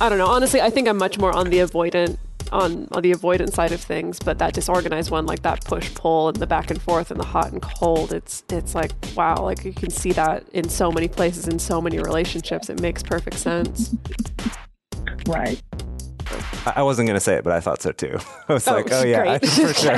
I don't know. Honestly, I think I'm much more on the avoidant on, on the avoidant side of things, but that disorganized one, like that push pull and the back and forth and the hot and cold, it's it's like wow, like you can see that in so many places in so many relationships. It makes perfect sense. Right. I wasn't going to say it, but I thought so too. I was oh, like, oh, yeah, for sure.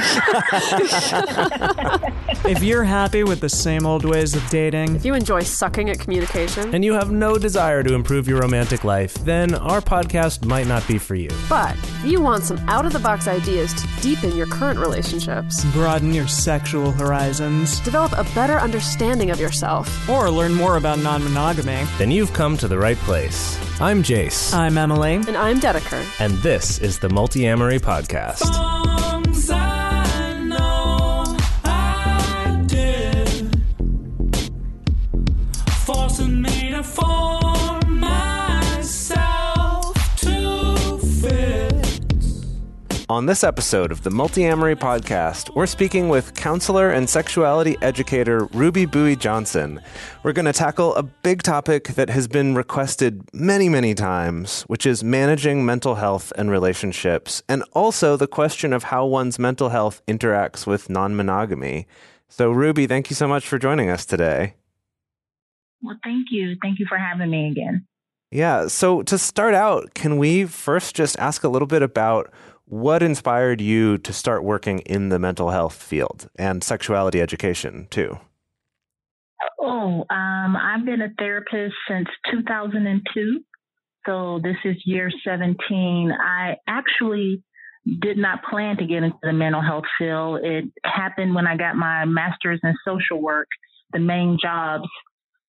if you're happy with the same old ways of dating, if you enjoy sucking at communication, and you have no desire to improve your romantic life, then our podcast might not be for you. But if you want some out of the box ideas to deepen your current relationships, broaden your sexual horizons, develop a better understanding of yourself, or learn more about non monogamy, then you've come to the right place. I'm Jace. I'm Emily. And I'm Dedeker. And this is the Multiamory Podcast. On this episode of the Multiamory podcast, we're speaking with counselor and sexuality educator Ruby Bouie Johnson. We're going to tackle a big topic that has been requested many, many times, which is managing mental health and relationships, and also the question of how one's mental health interacts with non monogamy. So, Ruby, thank you so much for joining us today. Well, thank you. Thank you for having me again. Yeah. So, to start out, can we first just ask a little bit about what inspired you to start working in the mental health field and sexuality education too? Oh, um, I've been a therapist since 2002. So this is year 17. I actually did not plan to get into the mental health field. It happened when I got my master's in social work. The main jobs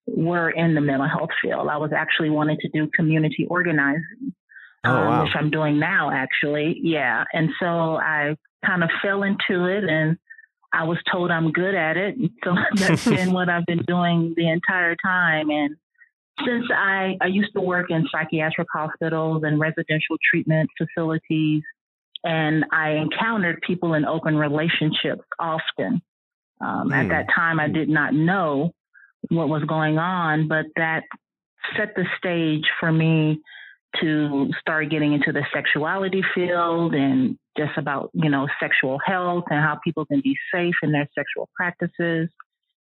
were in the mental health field. I was actually wanting to do community organizing oh, um, wow. which I'm doing now, actually. Yeah. And so I kind of fell into it and I was told I'm good at it. So that's been what I've been doing the entire time. And since I, I used to work in psychiatric hospitals and residential treatment facilities, and I encountered people in open relationships often. Um, mm. At hmm. that time, I did not know what was going on, but that set the stage for me to start getting into the sexuality field and just about, you know, sexual health and how people can be safe in their sexual practices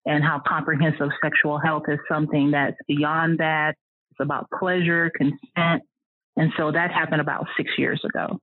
and how comprehensive sexual health is something that's beyond that. It's about pleasure, consent. And so that happened about six years ago.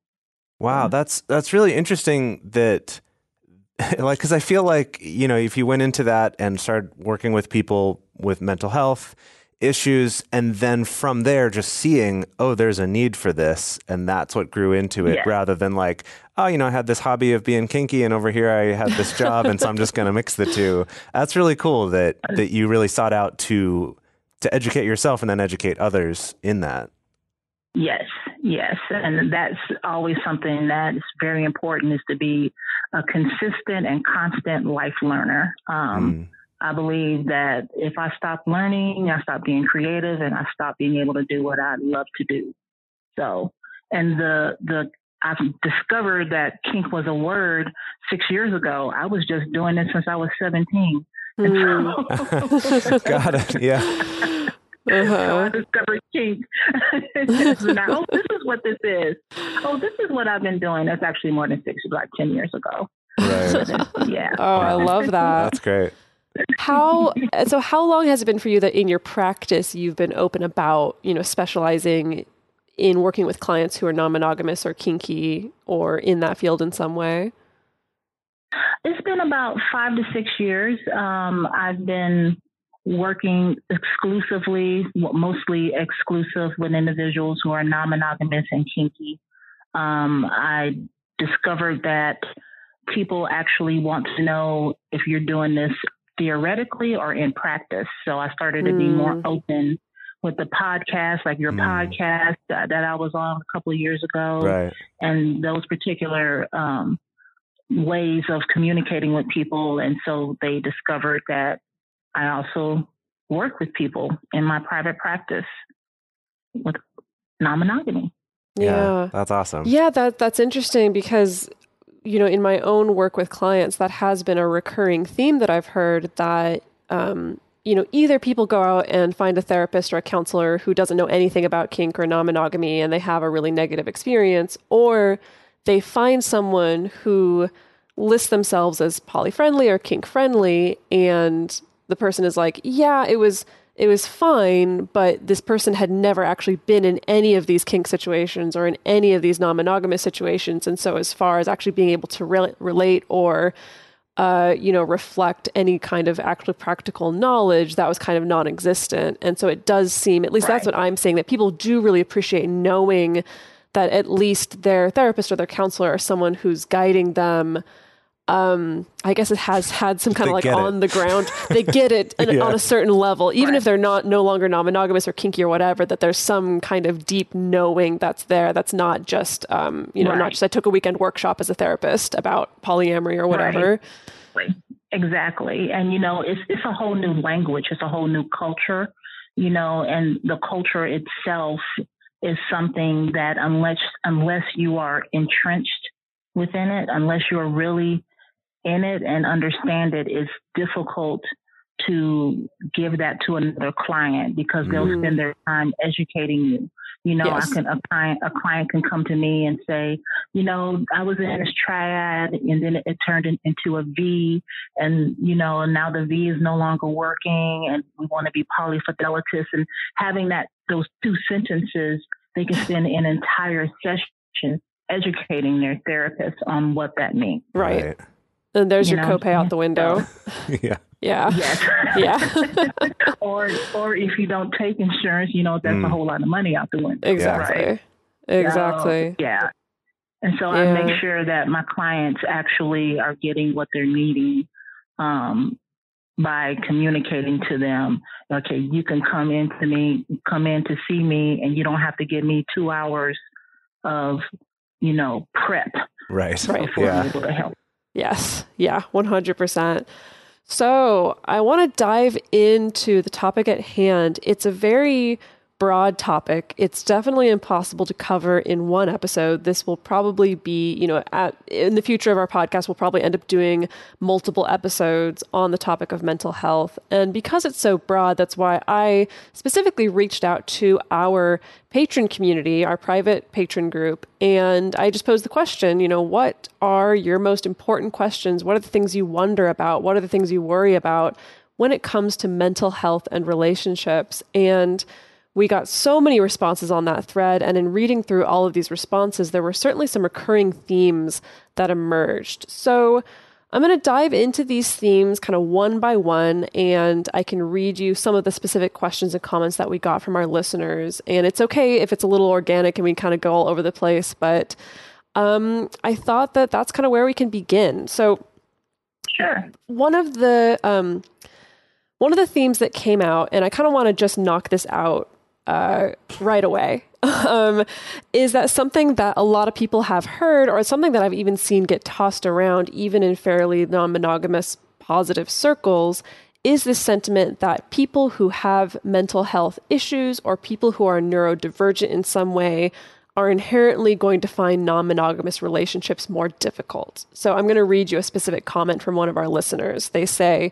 Wow, that's that's really interesting that like cuz I feel like, you know, if you went into that and started working with people with mental health issues and then from there just seeing oh there's a need for this and that's what grew into it yeah. rather than like oh you know i had this hobby of being kinky and over here i had this job and so i'm just going to mix the two. That's really cool that that you really sought out to to educate yourself and then educate others in that. Yes yes and that's always something that's very important is to be a consistent and constant life learner. Um, mm I believe that if I stop learning, I stop being creative and I stop being able to do what I love to do. So, and the, the, I've discovered that kink was a word six years ago. I was just doing it since I was 17. Mm. Got it. Yeah. Uh-huh. So I discovered kink. now, oh, this is what this is. Oh, this is what I've been doing. That's actually more than six, like 10 years ago. Right. yeah. Oh, I love that. That's great how so how long has it been for you that in your practice you've been open about you know specializing in working with clients who are non-monogamous or kinky or in that field in some way? It's been about five to six years. Um, i've been working exclusively mostly exclusive with individuals who are non-monogamous and kinky. Um, i discovered that people actually want to know if you're doing this theoretically or in practice. So I started to be more mm. open with the podcast, like your mm. podcast that, that, I was on a couple of years ago, right. and those particular um, ways of communicating with people. And so they discovered that I also work with people in my private practice with non monogamy. Yeah. yeah. that's awesome. Yeah, that that's interesting because you know, in my own work with clients, that has been a recurring theme that I've heard that um, you know, either people go out and find a therapist or a counselor who doesn't know anything about kink or non monogamy and they have a really negative experience, or they find someone who lists themselves as poly friendly or kink friendly and the person is like, yeah, it was it was fine, but this person had never actually been in any of these kink situations or in any of these non-monogamous situations, and so as far as actually being able to re- relate or uh, you know, reflect any kind of actual practical knowledge that was kind of non-existent. And so it does seem, at least right. that's what I'm saying, that people do really appreciate knowing that at least their therapist or their counselor or someone who's guiding them um, I guess it has had some kind of like on the ground. They get it yeah. on a certain level, even right. if they're not no longer non-monogamous or kinky or whatever. That there's some kind of deep knowing that's there. That's not just um, you know right. not just I took a weekend workshop as a therapist about polyamory or whatever. Right. Exactly, and you know it's it's a whole new language. It's a whole new culture. You know, and the culture itself is something that unless unless you are entrenched within it, unless you are really in it and understand it is difficult to give that to another client because they'll mm. spend their time educating you. You know, yes. I can a client a client can come to me and say, you know, I was in this triad and then it, it turned in, into a V and you know, and now the V is no longer working and we want to be polyfidelitous and having that those two sentences they can spend an entire session educating their therapist on what that means. Right. right. And there's you your know? copay out the window. yeah. Yeah. Yes. yeah. or or if you don't take insurance, you know, that's mm. a whole lot of money out the window. Exactly. Right? Exactly. So, yeah. And so yeah. I make sure that my clients actually are getting what they're needing um, by communicating to them, okay, you can come in to me, come in to see me, and you don't have to give me two hours of, you know, prep. Right. Right. Yeah. I'm able to help. Yes. Yeah. 100%. So I want to dive into the topic at hand. It's a very broad topic. It's definitely impossible to cover in one episode. This will probably be, you know, at, in the future of our podcast, we'll probably end up doing multiple episodes on the topic of mental health. And because it's so broad, that's why I specifically reached out to our patron community, our private patron group, and I just posed the question, you know, what are your most important questions? What are the things you wonder about? What are the things you worry about when it comes to mental health and relationships? And we got so many responses on that thread, and in reading through all of these responses, there were certainly some recurring themes that emerged. So I'm going to dive into these themes kind of one by one, and I can read you some of the specific questions and comments that we got from our listeners. And it's okay if it's a little organic and we kind of go all over the place, but um, I thought that that's kind of where we can begin. So, sure. One of the um, one of the themes that came out, and I kind of want to just knock this out uh, right away. Um, is that something that a lot of people have heard, or something that I've even seen get tossed around, even in fairly non monogamous positive circles? Is this sentiment that people who have mental health issues or people who are neurodivergent in some way are inherently going to find non monogamous relationships more difficult? So I'm going to read you a specific comment from one of our listeners. They say,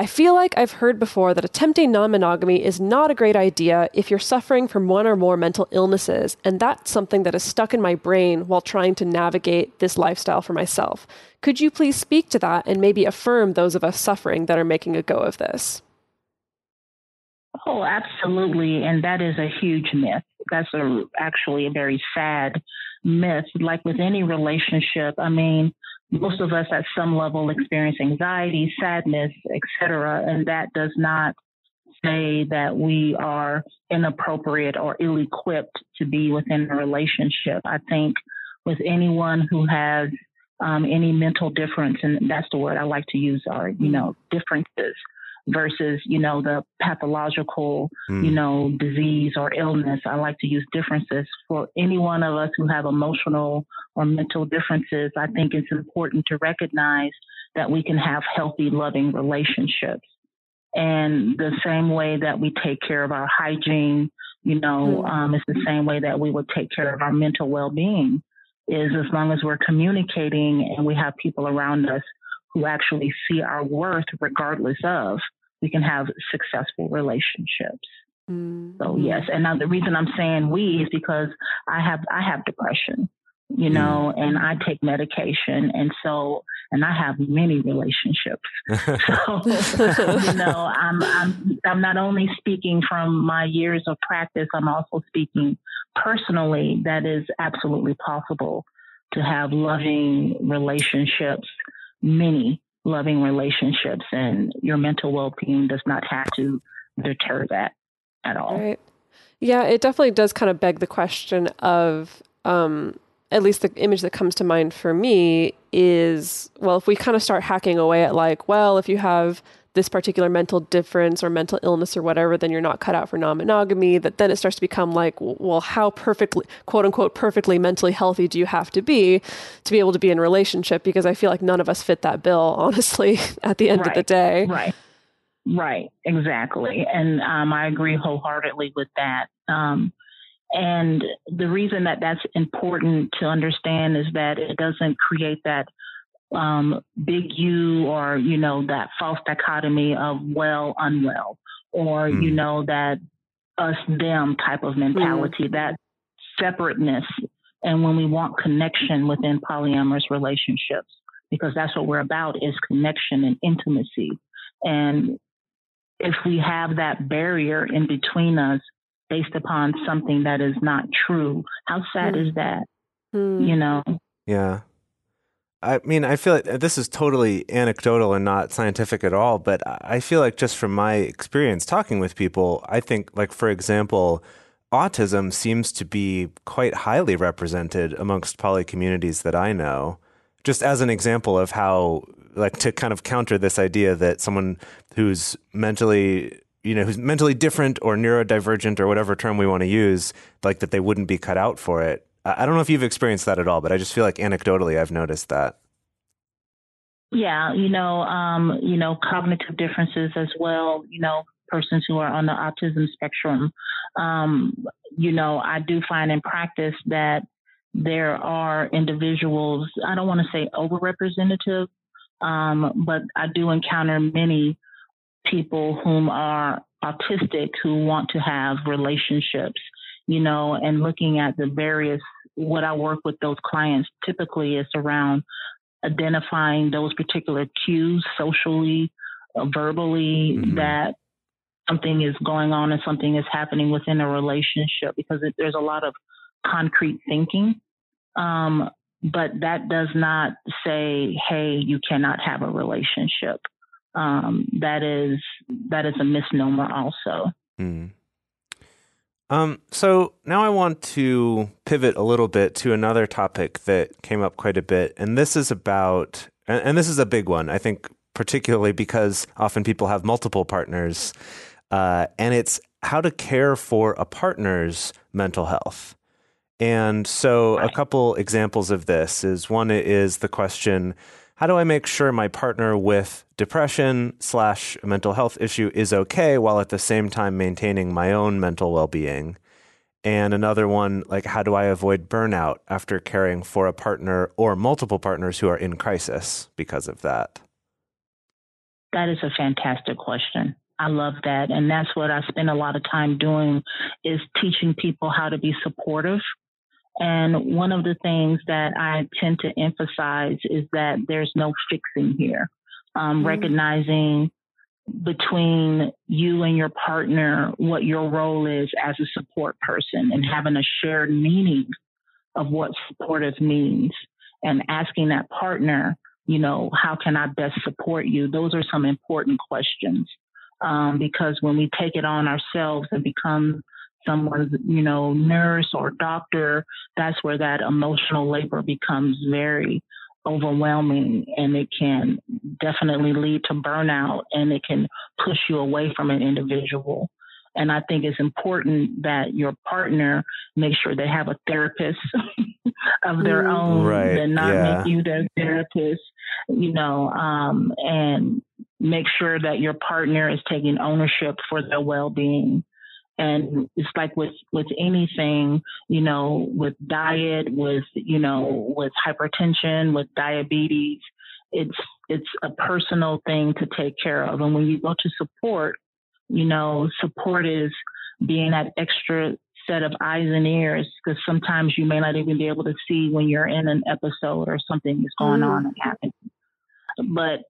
I feel like I've heard before that attempting non monogamy is not a great idea if you're suffering from one or more mental illnesses, and that's something that is stuck in my brain while trying to navigate this lifestyle for myself. Could you please speak to that and maybe affirm those of us suffering that are making a go of this? Oh, absolutely. And that is a huge myth. That's a, actually a very sad myth. Like with any relationship, I mean, most of us at some level experience anxiety, sadness, etc., and that does not say that we are inappropriate or ill-equipped to be within a relationship. I think with anyone who has um, any mental difference, and that's the word I like to use, are you know differences versus, you know, the pathological, mm. you know, disease or illness. I like to use differences for any one of us who have emotional or mental differences. I think it's important to recognize that we can have healthy, loving relationships. And the same way that we take care of our hygiene, you know, mm. um, it's the same way that we would take care of our mental well being. Is as long as we're communicating and we have people around us who actually see our worth regardless of we can have successful relationships. Mm-hmm. So yes, and now the reason I'm saying we is because I have I have depression, you know, mm. and I take medication, and so and I have many relationships. so you know, I'm I'm I'm not only speaking from my years of practice, I'm also speaking personally. That is absolutely possible to have loving relationships, many loving relationships, and your mental well being does not have to deter that at all. Right. Yeah, it definitely does kind of beg the question of, um, at least the image that comes to mind for me is well, if we kind of start hacking away at like, well, if you have this particular mental difference or mental illness or whatever, then you're not cut out for non monogamy. That then it starts to become like, well, how perfectly, quote unquote, perfectly mentally healthy do you have to be to be able to be in a relationship? Because I feel like none of us fit that bill, honestly, at the end right. of the day. Right. Right. Exactly. And um, I agree wholeheartedly with that. Um, and the reason that that's important to understand is that it doesn't create that um, big U or, you know, that false dichotomy of well, unwell, or, mm. you know, that us, them type of mentality, mm. that separateness. And when we want connection within polyamorous relationships, because that's what we're about is connection and intimacy. And if we have that barrier in between us based upon something that is not true, how sad mm. is that? Mm. You know? Yeah. I mean, I feel like uh, this is totally anecdotal and not scientific at all, but I feel like just from my experience talking with people, I think, like, for example, autism seems to be quite highly represented amongst poly communities that I know. Just as an example of how, like, to kind of counter this idea that someone who's mentally you know, who's mentally different or neurodivergent or whatever term we want to use, like that they wouldn't be cut out for it. I don't know if you've experienced that at all, but I just feel like anecdotally I've noticed that. Yeah, you know, um, you know, cognitive differences as well. You know, persons who are on the autism spectrum. Um, you know, I do find in practice that there are individuals. I don't want to say overrepresentative, um, but I do encounter many people whom are autistic who want to have relationships you know, and looking at the various, what I work with those clients typically is around identifying those particular cues socially, uh, verbally, mm-hmm. that something is going on and something is happening within a relationship because it, there's a lot of concrete thinking. Um, but that does not say, hey, you cannot have a relationship. Um, that is that is a misnomer also. Mm. Um, so now I want to pivot a little bit to another topic that came up quite a bit, and this is about, and, and this is a big one, I think, particularly because often people have multiple partners, uh, and it's how to care for a partner's mental health. And so, right. a couple examples of this is one is the question how do I make sure my partner with depression slash mental health issue is okay while at the same time maintaining my own mental well being? And another one, like, how do I avoid burnout after caring for a partner or multiple partners who are in crisis because of that? That is a fantastic question. I love that. And that's what I spend a lot of time doing is teaching people how to be supportive and one of the things that I tend to emphasize is that there's no fixing here. Um, mm-hmm. Recognizing between you and your partner what your role is as a support person and having a shared meaning of what supportive means and asking that partner, you know, how can I best support you? Those are some important questions. Um, because when we take it on ourselves and become someone's, you know, nurse or doctor, that's where that emotional labor becomes very overwhelming and it can definitely lead to burnout and it can push you away from an individual. And I think it's important that your partner make sure they have a therapist of their mm. own right. and not yeah. make you their therapist, you know, um, and make sure that your partner is taking ownership for their well being and it's like with with anything you know with diet with you know with hypertension with diabetes it's it's a personal thing to take care of. And when you go to support, you know, support is being that extra set of eyes and ears because sometimes you may not even be able to see when you're in an episode or something is going mm. on and happening. But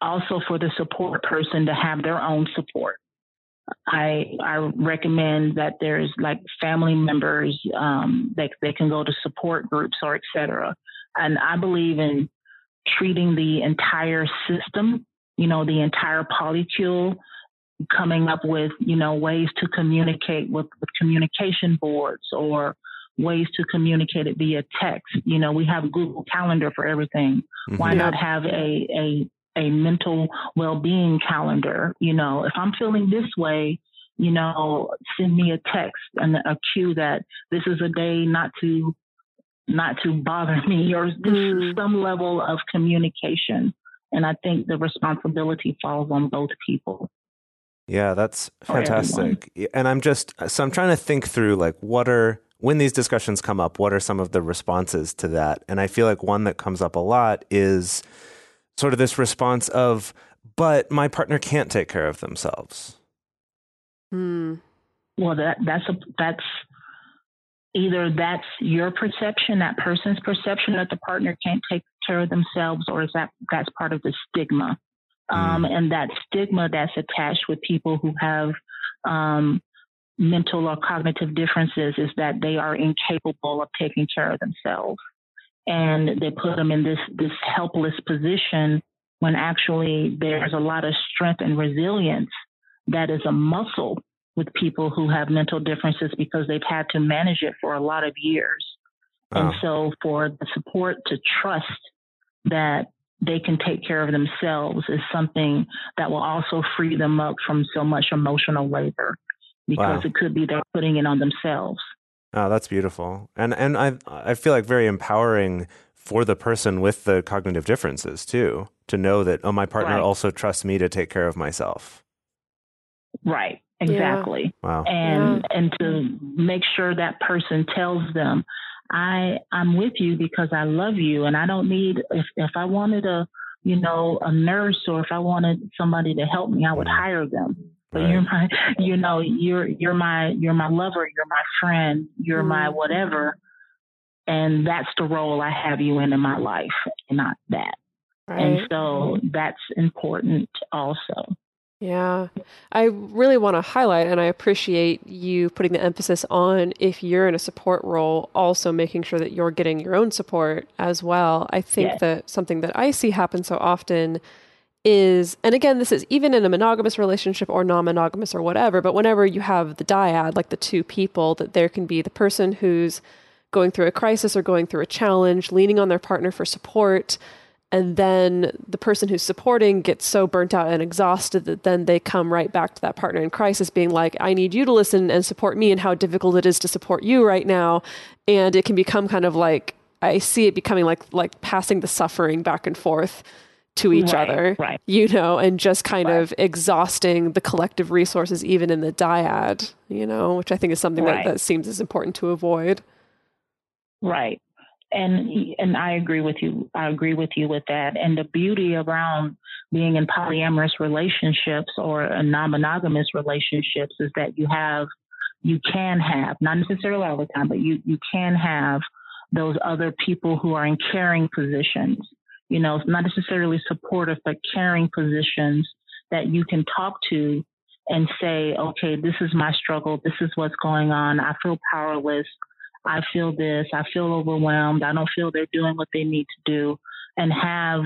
also for the support person to have their own support. I I recommend that there's like family members um, that they can go to support groups or etc. And I believe in treating the entire system, you know, the entire polycule, coming up with you know ways to communicate with, with communication boards or ways to communicate it via text. You know, we have Google Calendar for everything. Mm-hmm. Why not have a a a mental well-being calendar. You know, if I'm feeling this way, you know, send me a text and a cue that this is a day not to not to bother me or mm. some level of communication. And I think the responsibility falls on both people. Yeah, that's fantastic. And I'm just so I'm trying to think through like what are when these discussions come up, what are some of the responses to that? And I feel like one that comes up a lot is sort of this response of, but my partner can't take care of themselves. Hmm. Well, that that's a, that's either that's your perception, that person's perception that the partner can't take care of themselves, or is that that's part of the stigma, mm. um, and that stigma that's attached with people who have um, mental or cognitive differences is that they are incapable of taking care of themselves and they put them in this this helpless position when actually there's a lot of strength and resilience that is a muscle with people who have mental differences because they've had to manage it for a lot of years. Wow. And so for the support to trust that they can take care of themselves is something that will also free them up from so much emotional labor because wow. it could be they're putting it on themselves. Oh, that's beautiful, and and I I feel like very empowering for the person with the cognitive differences too to know that oh my partner right. also trusts me to take care of myself. Right. Exactly. Yeah. Wow. And yeah. and to make sure that person tells them, I I'm with you because I love you, and I don't need if if I wanted a you know a nurse or if I wanted somebody to help me, I would mm-hmm. hire them but right. you're my you know you're you're my you're my lover you're my friend you're mm-hmm. my whatever and that's the role i have you in in my life not that right. and so that's important also yeah. I really want to highlight and I appreciate you putting the emphasis on if you're in a support role, also making sure that you're getting your own support as well. I think yes. that something that I see happen so often is, and again, this is even in a monogamous relationship or non monogamous or whatever, but whenever you have the dyad, like the two people, that there can be the person who's going through a crisis or going through a challenge, leaning on their partner for support. And then the person who's supporting gets so burnt out and exhausted that then they come right back to that partner in crisis, being like, I need you to listen and support me and how difficult it is to support you right now. And it can become kind of like, I see it becoming like like passing the suffering back and forth to each right, other, right. you know, and just kind right. of exhausting the collective resources, even in the dyad, you know, which I think is something that, that seems as important to avoid. Right. And and I agree with you. I agree with you with that. And the beauty around being in polyamorous relationships or non-monogamous relationships is that you have, you can have, not necessarily all the time, but you you can have those other people who are in caring positions you know, not necessarily supportive, but caring positions that you can talk to and say, okay, this is my struggle. This is what's going on. I feel powerless. I feel this. I feel overwhelmed. I don't feel they're doing what they need to do. And have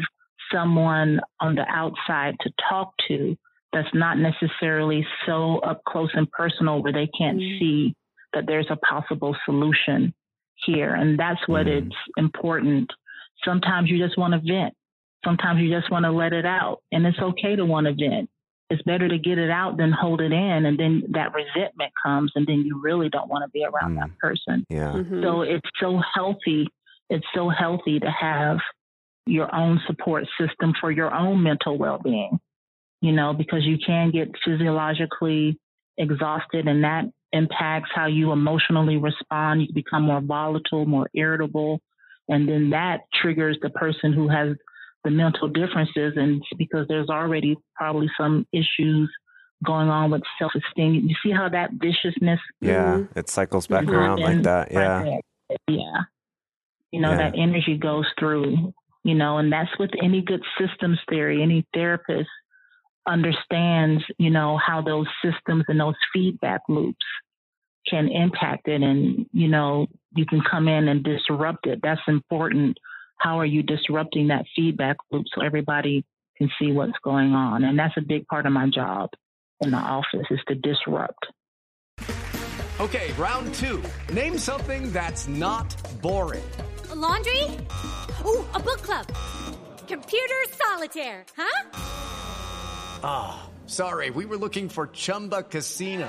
someone on the outside to talk to that's not necessarily so up close and personal where they can't mm. see that there's a possible solution here. And that's what mm. it's important Sometimes you just want to vent. Sometimes you just want to let it out. And it's okay to want to vent. It's better to get it out than hold it in. And then that resentment comes, and then you really don't want to be around mm. that person. Yeah. Mm-hmm. So it's so healthy. It's so healthy to have your own support system for your own mental well being, you know, because you can get physiologically exhausted and that impacts how you emotionally respond. You become more volatile, more irritable, and then that triggers the person who has the mental differences, and because there's already probably some issues going on with self esteem. You see how that viciousness? Yeah, mm-hmm. it cycles back around like that. Yeah, yeah. You know yeah. that energy goes through. You know, and that's with any good systems theory. Any therapist understands, you know, how those systems and those feedback loops can impact it and you know you can come in and disrupt it. That's important. How are you disrupting that feedback loop so everybody can see what's going on? And that's a big part of my job in the office is to disrupt. Okay round two. Name something that's not boring. A laundry? Ooh a book club. Computer solitaire huh? Ah oh, sorry. We were looking for chumba casino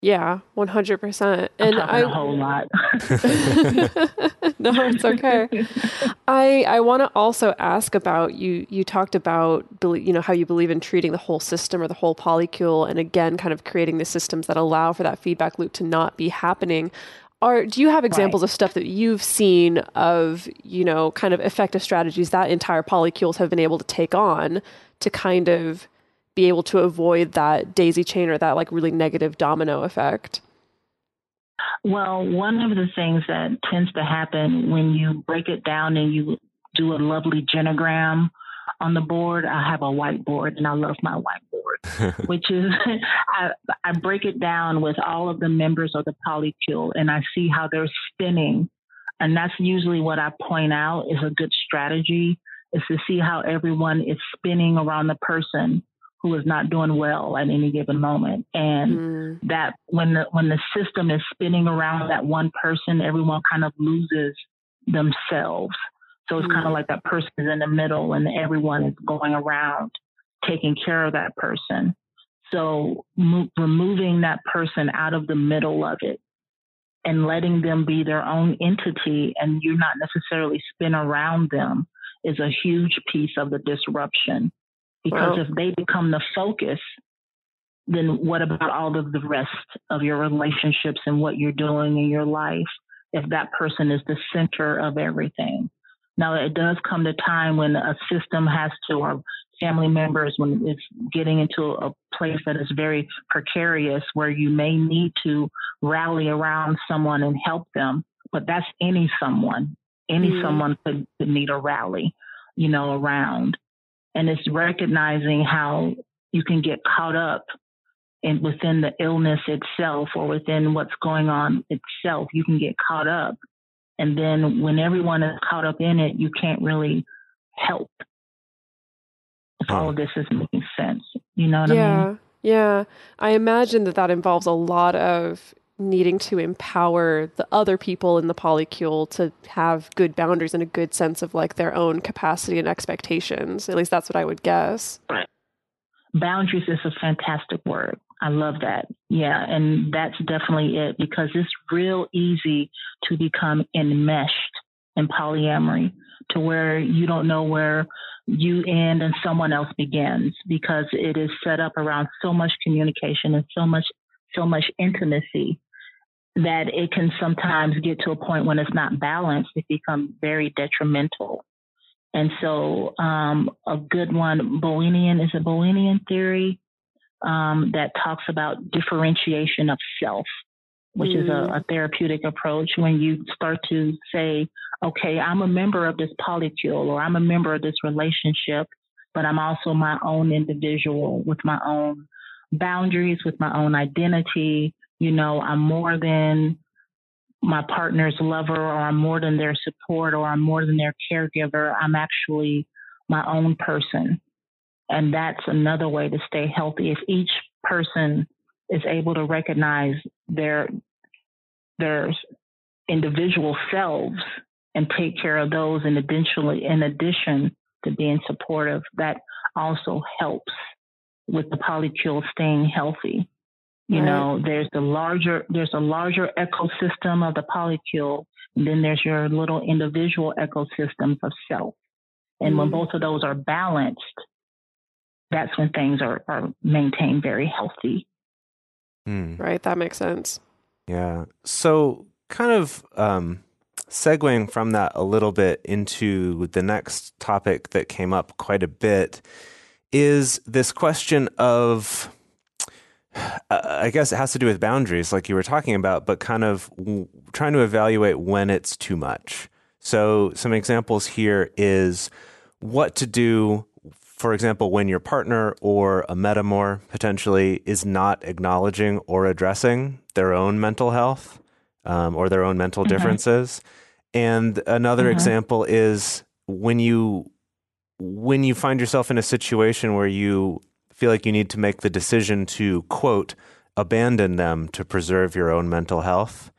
Yeah, 100%. And I a whole lot. no, it's okay. I I want to also ask about you you talked about you know how you believe in treating the whole system or the whole polycule and again kind of creating the systems that allow for that feedback loop to not be happening. Are do you have examples right. of stuff that you've seen of, you know, kind of effective strategies that entire polycules have been able to take on to kind of be able to avoid that daisy chain or that like really negative domino effect? Well, one of the things that tends to happen when you break it down and you do a lovely genogram on the board, I have a whiteboard and I love my whiteboard, which is I, I break it down with all of the members of the polycule and I see how they're spinning. And that's usually what I point out is a good strategy is to see how everyone is spinning around the person who is not doing well at any given moment and mm. that when the when the system is spinning around that one person everyone kind of loses themselves so it's mm. kind of like that person is in the middle and everyone is going around taking care of that person so mo- removing that person out of the middle of it and letting them be their own entity and you not necessarily spin around them is a huge piece of the disruption because if they become the focus, then what about all of the rest of your relationships and what you're doing in your life if that person is the center of everything? Now, it does come to time when a system has to, or family members, when it's getting into a place that is very precarious where you may need to rally around someone and help them. But that's any someone. Any mm. someone could, could need a rally, you know, around and it's recognizing how you can get caught up in within the illness itself or within what's going on itself. You can get caught up. And then when everyone is caught up in it you can't really help. If all of this is making sense. You know what yeah, i mean? Yeah. I imagine that that involves a lot of needing to empower the other people in the polycule to have good boundaries and a good sense of like their own capacity and expectations. At least that's what I would guess. Right. Boundaries is a fantastic word. I love that. Yeah, and that's definitely it because it's real easy to become enmeshed in polyamory to where you don't know where you end and someone else begins because it is set up around so much communication and so much so much intimacy that it can sometimes get to a point when it's not balanced, it becomes very detrimental. And so, um, a good one, Bowenian, is a Bowenian theory um, that talks about differentiation of self, which mm. is a, mm. a, therapeutic approach when you start to say, okay, I'm a member of this polycule or I'm a member of this relationship, but I'm also my own individual with my own boundaries, with my own identity, you know, I'm more than my partner's lover or I'm more than their support or I'm more than their caregiver. I'm actually my own person. And that's another way to stay healthy. If each person is able to recognize their their individual selves and take care of those and eventually in addition to being supportive, that also helps with the polycule staying healthy. You right. know, there's the larger there's a larger ecosystem of the polycule, and then there's your little individual ecosystems of self. And Mm. when both of those are balanced, that's when things are, are maintained very healthy. Hmm. Right. That makes sense. Yeah. So, kind of um, segueing from that a little bit into the next topic that came up quite a bit is this question of, Uh, I guess it has to do with boundaries, like you were talking about, but kind of w- trying to evaluate when it's too much. So, some examples here is what to do. For example, when your partner or a metamor potentially is not acknowledging or addressing their own mental health um, or their own mental mm-hmm. differences. And another mm-hmm. example is when you when you find yourself in a situation where you feel like you need to make the decision to quote abandon them to preserve your own mental health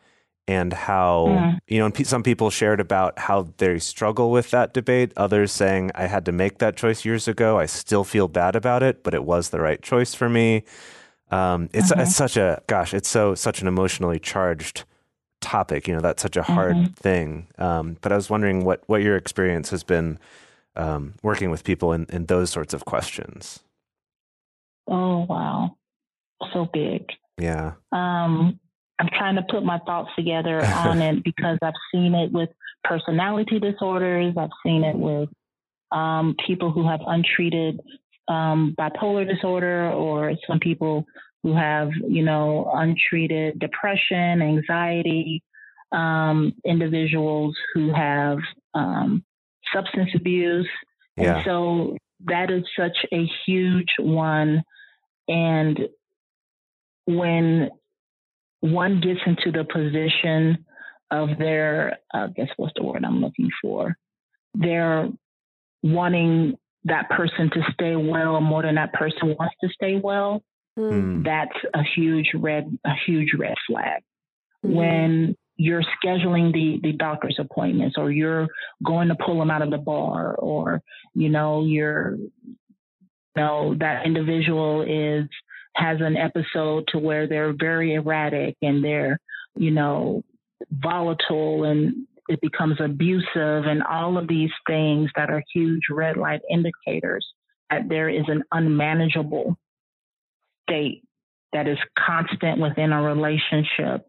and how Mm. you know and some people shared about how they struggle with that debate others saying i had to make that choice years ago. I still feel bad about it but it was the right choice for me. Um, it's, it's such a gosh it's so such an emotionally charged topic you know that's such a hard thing. Um, but i was wondering what what your experience has been um, working with people in, in those sorts of questions Oh, wow. So big. yeah Um, I'm trying to put my thoughts together on it because I've seen it with personality disorders. I've seen it with um, people who have untreated um, bipolar disorder, or some people who have, you know, untreated depression, anxiety, um, individuals who have um, substance abuse. yeah And so that is such a huge one. And when one gets into the position of their, I guess what's the word I'm looking for? They're wanting that person to stay well more than that person wants to stay well. Mm. That's a huge red, a huge red flag Mhm. when you're scheduling the the doctor's appointments or you're going to pull them out of the bar or you know you're you know that individual is has an episode to where they're very erratic and they're you know volatile and it becomes abusive and all of these things that are huge red light indicators that there is an unmanageable state that is constant within a relationship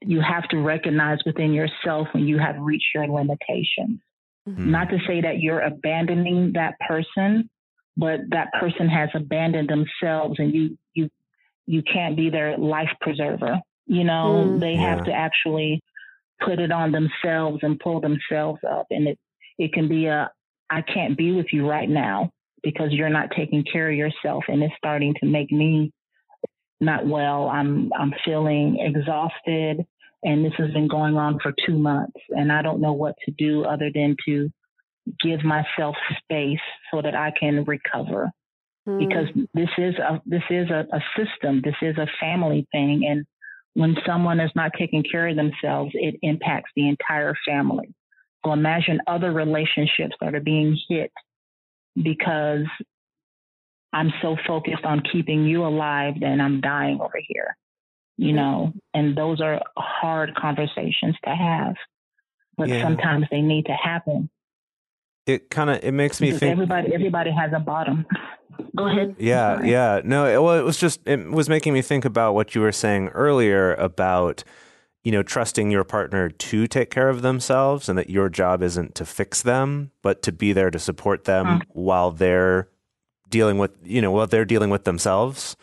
you have to recognize within yourself when you have reached your limitations. Hmm. Not to say that you're abandoning that person, but that person has abandoned themselves and you you you can't be their life preserver. You know, Mm. they Yeah. have to actually put it on themselves and pull themselves up and it it can be a I can't be with you right now because you're not taking care of yourself and it's starting to make me not well. I'm I'm feeling exhausted and this has been going on for 2 months and I don't know what to do other than to give myself space so that I can recover Mm. because this is a this is a, a system. This is a family thing and when someone is not taking care of themselves, it impacts the entire family. So imagine other relationships that are being hit because I'm so focused on keeping you alive that I'm dying over here. You know, and those are hard conversations to have. But Yeah. sometimes they need to happen. it kind of it makes me Because think everybody everybody has a bottom. Go ahead. Yeah, Sorry. yeah. No, it, well, it was just it was making me think about what you were saying earlier about you know trusting your partner to take care of themselves and that your job isn't to fix them, but to be there to support them Mm. while they're dealing with you know while they're dealing with themselves.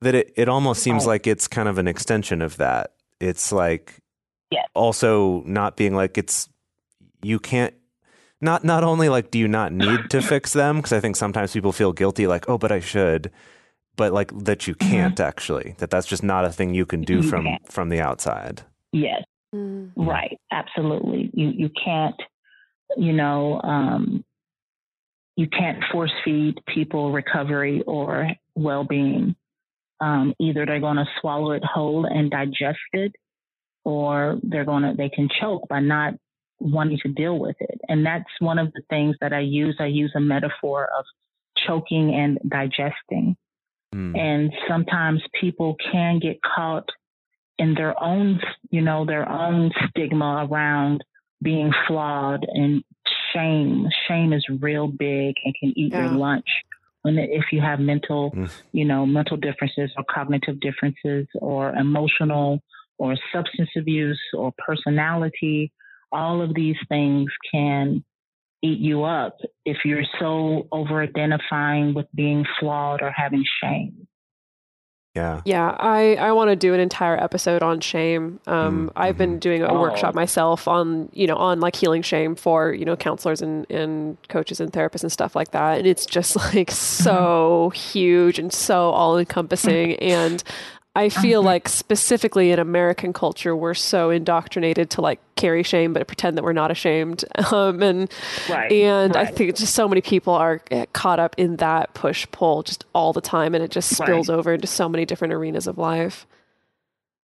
That it it almost seems like it's kind of an extension of that. It's like Yes. also not being like it's you can't not not only like do you not need to fix them because I think sometimes people feel guilty like oh but I should but like that you can't actually that that's just not a thing you can do Mm-hmm. You from can't. from the outside. Yes. Mm. Right. Absolutely. You you can't, you know, um, you can't force feed people recovery or well being. Um, either they're going to swallow it whole and digest it, or they're going to they can choke by not wanting to deal with it. And that's one of the things that I use. I use a metaphor of choking and digesting. Mm. And sometimes people can get caught in their own, you know, their own stigma around being flawed and shame. Shame is real big and can eat yeah. your lunch. When if you have mental, mm. you know, mental differences or cognitive differences or emotional or substance abuse or personality, all of these things can eat you up if you're so over identifying with being flawed or having shame. Yeah. Yeah. I, I want to do an entire episode on shame. Um, mm-hmm. I've been doing a oh. workshop myself on, you know, on like healing shame for, you know, counselors and, and coaches and therapists and stuff like that. And it's just like so huge and so all encompassing. and I feel like specifically in American culture, we're so indoctrinated to like carry shame, but pretend that we're not ashamed. Um, and right, and right. I think just so many people are eh, caught up in that push pull just all the time, and it just spills right. over into so many different arenas of life.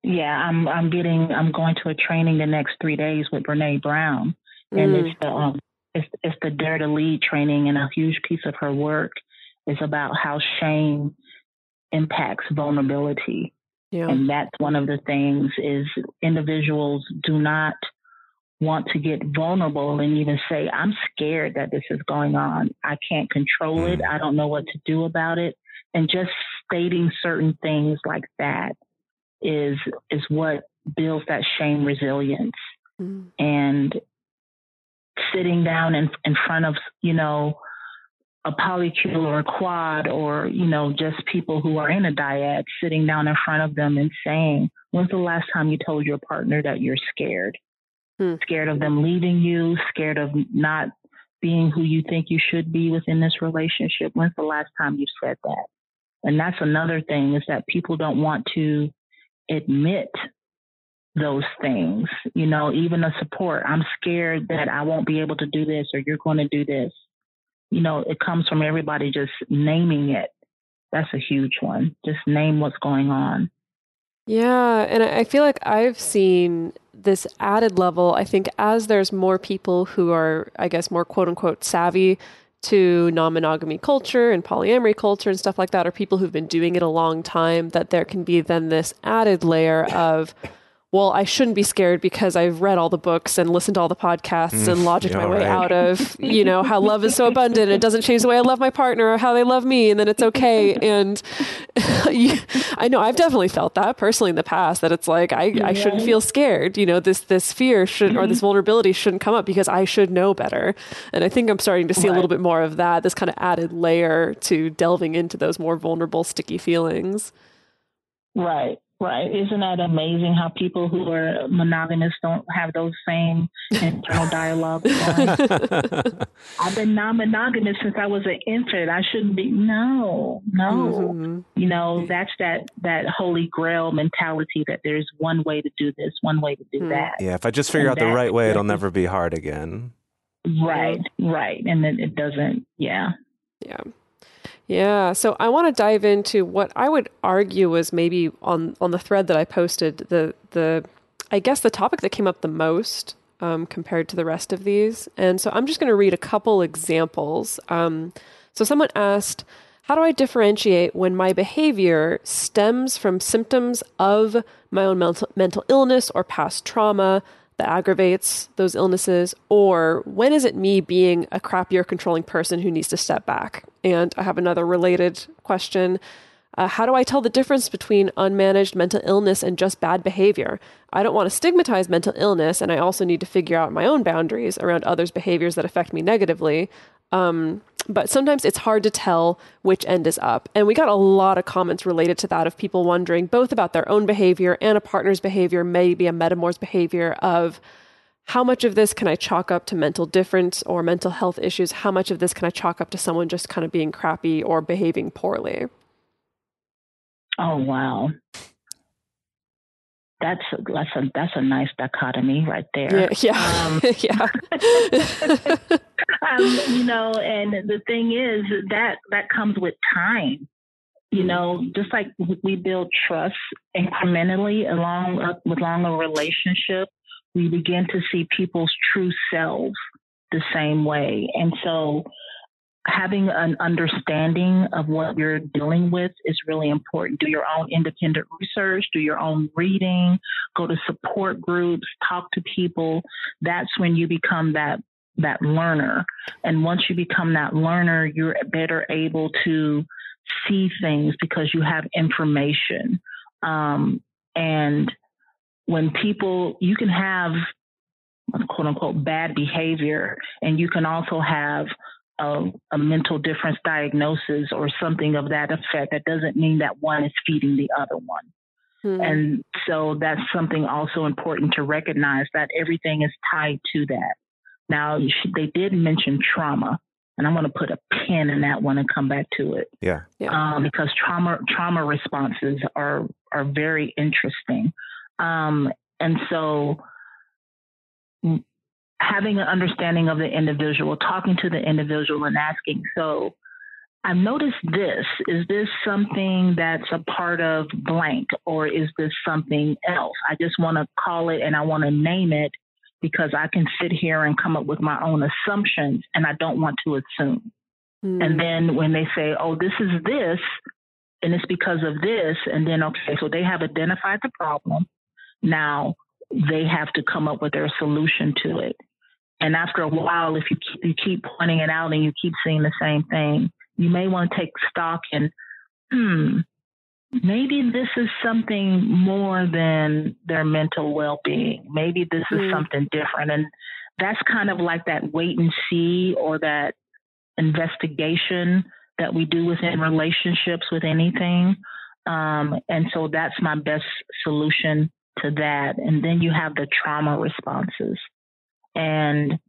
Yeah, I'm I'm getting I'm going to a training the next three days with Brene Brown, and mm. it's the um it's it's the Dare to Lead training, and a huge piece of her work is about how shame impacts vulnerability. Yeah. And that's one of the things is individuals do not want to get vulnerable and even say, I'm scared that this is going on. I can't control it. Mm. I don't know what to do about it. And just stating certain things like that is is what builds that shame resilience. Mm. And sitting down in in front of, you know, a polycule or a quad or, you know, just people who are in a dyad sitting down in front of them and saying, when's the last time you told your partner that you're scared? Hmm. Scared of them leaving you, scared of not being who you think you should be within this relationship. When's the last time you said that? And that's another thing is that people don't want to admit those things. You know, even a support. I'm scared that I won't be able to do this or you're going to do this you know, it comes from everybody just naming it. That's a huge one. Just name what's going on. Yeah. And I feel like I've seen this added level. I think as there's more people who are, I guess, more quote unquote savvy to non monogamy culture and polyamory culture and stuff like that, or people who've been doing it a long time, that there can be then this added layer of, well, I shouldn't be scared because I've read all the books and listened to all the podcasts mm, and logic my way right. out of, you know, how love is so abundant. It doesn't change the way I love my partner or how they love me. And then it's okay. And I know I've definitely felt that personally in the past that it's like, I, I shouldn't feel scared. You know, this, this fear should, or this mm-hmm. vulnerability shouldn't come up because I should know better. And I think I'm starting to see right. a little bit more of that, this kind of added layer to delving into those more vulnerable, sticky feelings. Right. Right. Isn't that amazing how people who are monogamous don't have those same internal dialogues? I've been non monogamous since I was an infant. I shouldn't be no, no. Mm-hmm. You know, that's that that holy grail mentality that there's one way to do this, one way to do mm-hmm. that. Yeah, if I just figure and out the right way, it'll never be hard again. Right, right. And then it doesn't yeah. Yeah. Yeah, so I want to dive into what I would argue was maybe on on the thread that I posted the the I guess the topic that came up the most um, compared to the rest of these, and so I'm just going to read a couple examples. Um, so someone asked, "How do I differentiate when my behavior stems from symptoms of my own mental mental illness or past trauma?" That aggravates those illnesses, or when is it me being a crappier controlling person who needs to step back? And I have another related question. Uh, how do I tell the difference between unmanaged mental illness and just bad behavior? I don't want to stigmatize mental illness, and I also need to figure out my own boundaries around others' behaviors that affect me negatively. Um, but sometimes it's hard to tell which end is up. And we got a lot of comments related to that of people wondering both about their own behavior and a partner's behavior, maybe a metamor's behavior of how much of this can I chalk up to mental difference or mental health issues? How much of this can I chalk up to someone just kind of being crappy or behaving poorly? Oh, wow that's that's a that's a nice dichotomy right there. Yeah, yeah, um, yeah. um, you know, and the thing is that that comes with time. You know, just like we build trust incrementally along along a relationship, we begin to see people's true selves the same way, and so having an understanding of what you're dealing with is really important. Do your own independent research, do your own reading, go to support groups, talk to people. That's when you become that that learner. And once you become that learner, you're better able to see things because you have information. Um, and when people, you can have quote unquote bad behavior, and you can also have a, a, mental difference diagnosis or something of that effect. That doesn't mean that one is feeding the other one. Hmm. And so that's something also important to recognize that everything is tied to that. Now, they did mention trauma, and I'm going to put a pin in that one and come back to it. Yeah. yeah. Um, because trauma trauma responses are are very interesting, um, and so having an understanding of the individual, talking to the individual, and asking, so I've noticed this. Is this something that's a part of blank, or is this something else? I just want to call it and I want to name it because I can sit here and come up with my own assumptions and I don't want to assume. Mm. And then when they say, oh, this is this, and it's because of this, and then, okay, so they have identified the problem. Now they have to come up with their solution to it. And after a while, if you keep, you keep pointing it out and you keep seeing the same thing, you may want to take stock and, hmm, maybe this is something more than their mental well being. Maybe this is mm. something different. And that's kind of like that wait and see or that investigation that we do within relationships with anything. Um, and so that's my best solution to that. And then you have the trauma responses. And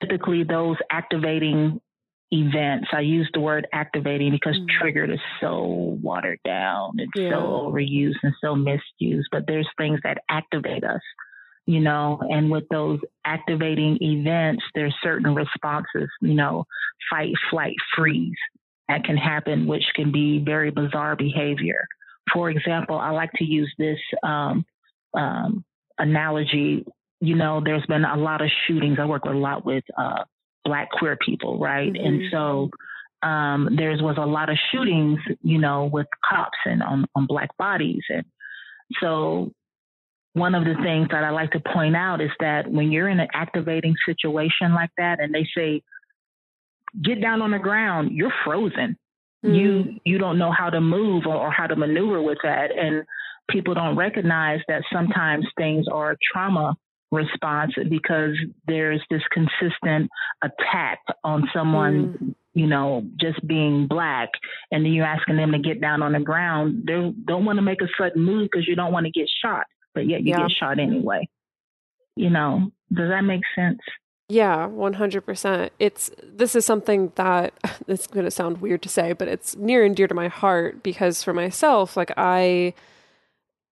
typically those activating events. I use the word activating because mm. triggered is so watered down and yeah. so overused and so misused. But there's things that activate us, you know, and with those activating events, there's certain responses, you know, fight, flight, freeze that can happen, which can be very bizarre behavior. For example, I like to use this um, um, analogy. You know, there's been a lot of shootings. I work a lot with uh, black queer people, right? Mm-hmm. And so um, there was a lot of shootings, you know, with cops and on, on black bodies. And so one of the things that I like to point out is that when you're in an activating situation like that and they say, get down on the ground, you're frozen. Mm-hmm. You you don't know how to move or, or how to maneuver with that. And people don't recognize that sometimes things are trauma response because there's this consistent attack on someone, mm. you know, just being black, and then you're asking them to get down on the ground. They don't want to make a sudden move because you don't want to get shot, but yet you yeah. get shot anyway. You know, does that make sense? Yeah, 100%. It's this is something that it's going to sound weird to say, but it's near and dear to my heart because for myself, like I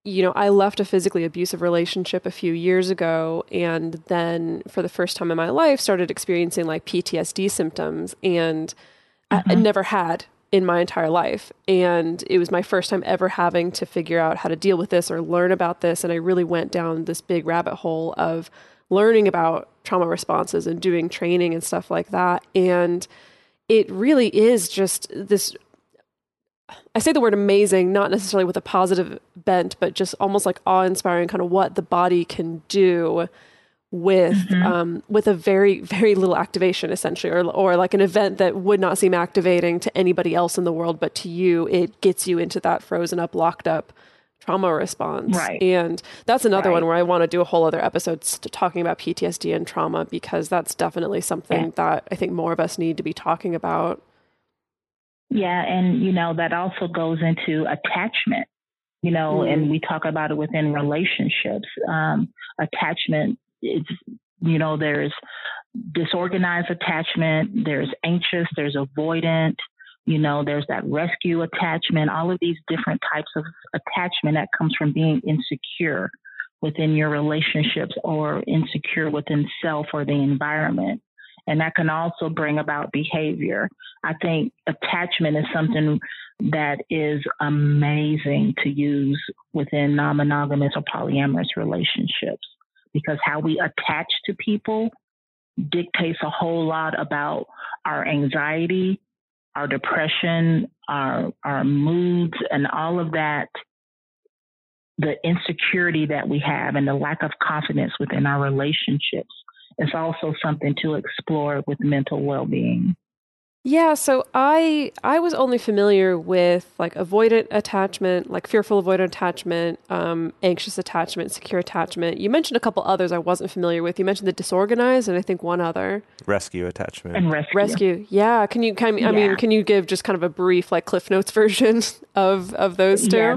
you know, I left a physically abusive relationship a few years ago and then for the first time in my life started experiencing like PTSD symptoms and mm-hmm. I, I never had in my entire life. And it was my first time ever having to figure out how to deal with this or learn about this. And I really went down this big rabbit hole of learning about trauma responses and doing training and stuff like that. And it really is just this I say the word amazing, not necessarily with a positive bent, but just almost like awe inspiring kind of what the body can do with mm-hmm. um, with a very very little activation essentially or or like an event that would not seem activating to anybody else in the world but to you it gets you into that frozen up locked up trauma response right and that's another right. one where i want to do a whole other episode talking about ptsd and trauma because that's definitely something yeah. that i think more of us need to be talking about yeah, and you know that also goes into attachment. You know, mm-hmm. and we talk about it within relationships. Um, attachment is, you know, there's disorganized attachment, there's anxious, there's avoidant, you know, there's that rescue attachment, all of these different types of attachment that comes from being insecure within your relationships or insecure within self or the environment and that can also bring about behavior. I think attachment is something that is amazing to use within non monogamous or polyamorous relationships because how we attach to people dictates a whole lot about our anxiety, our depression, our, our moods, and all of that. The insecurity that we have and the lack of confidence within our relationships is also something to explore with mental well-being. Yeah, so I I was only familiar with like avoidant attachment, like fearful avoidant attachment, um, anxious attachment, secure attachment. You mentioned a couple others I wasn't familiar with. You mentioned the disorganized, and I think one other rescue attachment and rescue. Rescue, yeah. Can you kind of, I Yeah. mean, can you give just kind of a brief like Cliff Notes version of of those two? Yeah,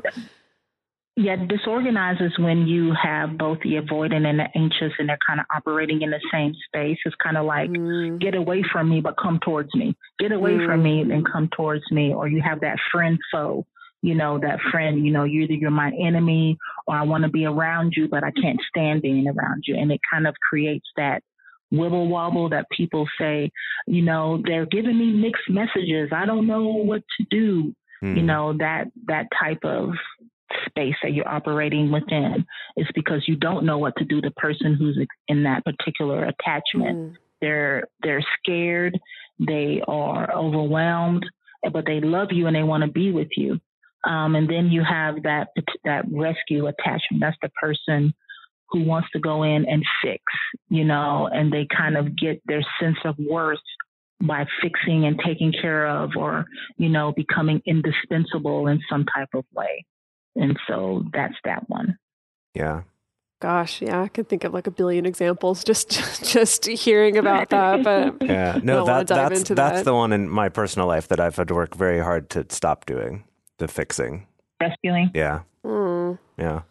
yeah, disorganized is when you have both the avoidant and the anxious, and they're kind of operating in the same space. It's kind of like Mm, get away from me, but come towards me. Get away from me and come towards me. Or you have that friend foe. You know that friend. You know, you either you're my enemy or I want to be around you, but I can't stand being around you, and it kind of creates that wibble wobble that people say. You know, they're giving me mixed messages. I don't know what to do Hmm. you know that that type of space that you're operating within is because you don't know what to do the person who's in that particular attachment. Mm, they're they're scared they are overwhelmed but they love you and they want to be with you. Um, and then you have that that rescue attachment. That's the person who wants to go in and fix you know and they kind of get their sense of worth by fixing and taking care of or you know becoming indispensable in some type of way and so that's that one yeah Gosh, yeah, I can think of like a billion examples just just hearing about that. But yeah no don't that, that's into that's that. the one in my personal life that i've had to work very hard to stop doing the fixing rescuing yeah mm, yeah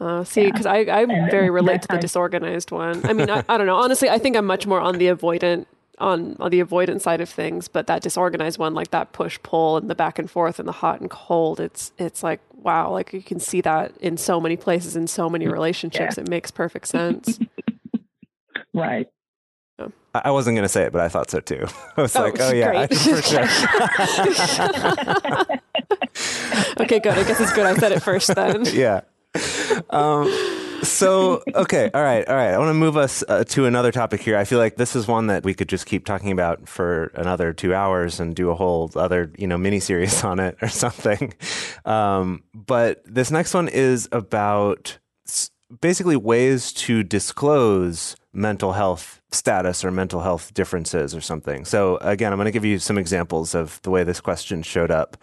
uh, see, Yeah. because I I very relate to the disorganized one. I mean, I, I don't know. Honestly, I think I'm much more on the avoidant on on the avoidance side of things. But that disorganized one, like that push pull and the back and forth and the hot and cold, it's it's like wow, like you can see that in so many places in so many relationships. It makes perfect sense. right I I wasn't going to say it, but I thought so too. I was Oh, like, oh, yeah, great. for sure. okay, good. I guess it's good I said it first then. yeah. Um, so, okay. All right. All right. I want to move us uh, to another topic here. I feel like this is one that we could just keep talking about for another two hours and do a whole other, you know, mini series on it or something. Um, but this next one is about basically ways to disclose mental health status or mental health differences or something. So, again, I'm going to give you some examples of the way this question showed up.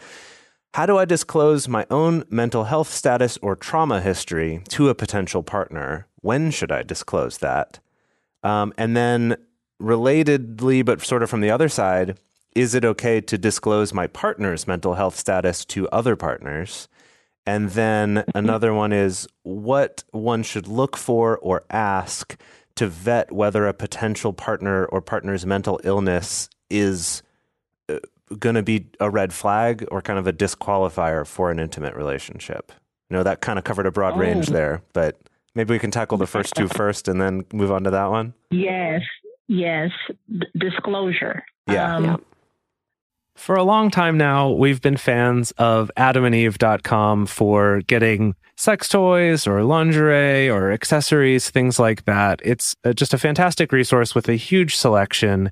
How do I disclose my own mental health status or trauma history to a potential partner? When should I disclose that? Um, and then, relatedly, but sort of from the other side, is it okay to disclose my partner's mental health status to other partners? And then another one is what one should look for or ask to vet whether a potential partner or partner's mental illness is going to be a red flag or kind of a disqualifier for an intimate relationship. You know, that kind of covered a broad range Oh. there, but maybe we can tackle the first two first and then move on to that one. yes yes D- disclosure Yeah. um, Yeah. For a long time now, we've been fans of adamandeve.com for getting sex toys or lingerie or accessories, things like that. It's uh, just a fantastic resource with a huge selection.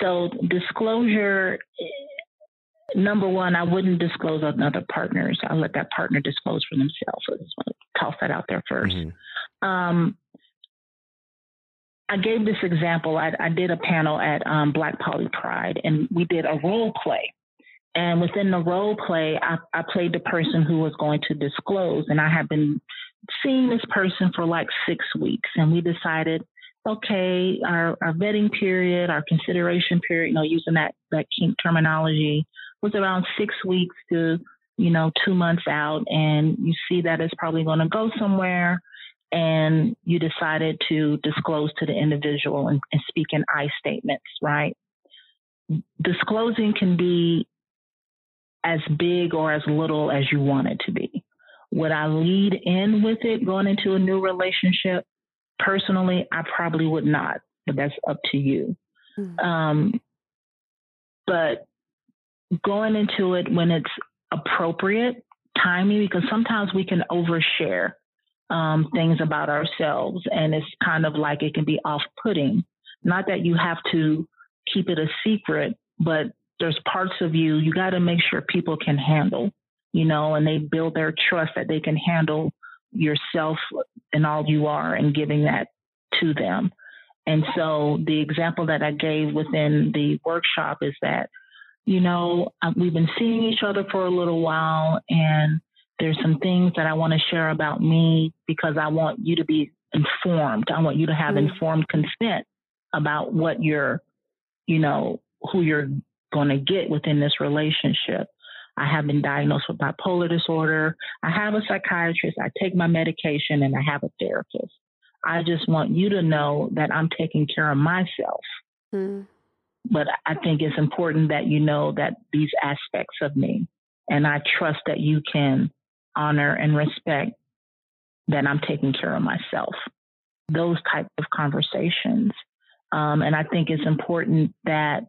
So disclosure number one, I wouldn't disclose on other partners. I let that partner disclose for themselves. So I just want to toss that out there 1st mm-hmm. um, I gave this example. I, I did a panel at um, Black Poly Pride, and we did a role play. And within the role play, I, I played the person who was going to disclose, and I had been seeing this person for like six weeks, and we decided, okay, our, our vetting period, our consideration period, you know, using that that kink terminology, was around six weeks to you know two months out, and you see that it's probably going to go somewhere and you decided to disclose to the individual and, and speak in I statements, right? Disclosing can be as big or as little as you want it to be. Would I lead in with it going into a new relationship? Personally, I probably would not, but that's up to you. Mm-hmm. Um, but going into it when it's appropriate timing, because sometimes we can overshare um, things about ourselves, and it's kind of like it can be off-putting. Not that you have to keep it a secret, but there's parts of you you got to make sure people can handle, you know, and they build their trust that they can handle yourself and all you are, and giving that to them. And so the example that I gave within the workshop is that, you know, uh, we've been seeing each other for a little while, and there's some things that I want to share about me because I want you to be informed. I want you to have mm-hmm. informed consent about what you're, you know, who you're going to get within this relationship. I have been diagnosed with bipolar disorder. I have a psychiatrist. I take my medication and I have a therapist. I just want you to know that I'm taking care of myself. Mm. But I think it's important that you know that these aspects of me, and I trust that you can honor, and respect that I'm taking care of myself. Those type of conversations. Um, and I think it's important that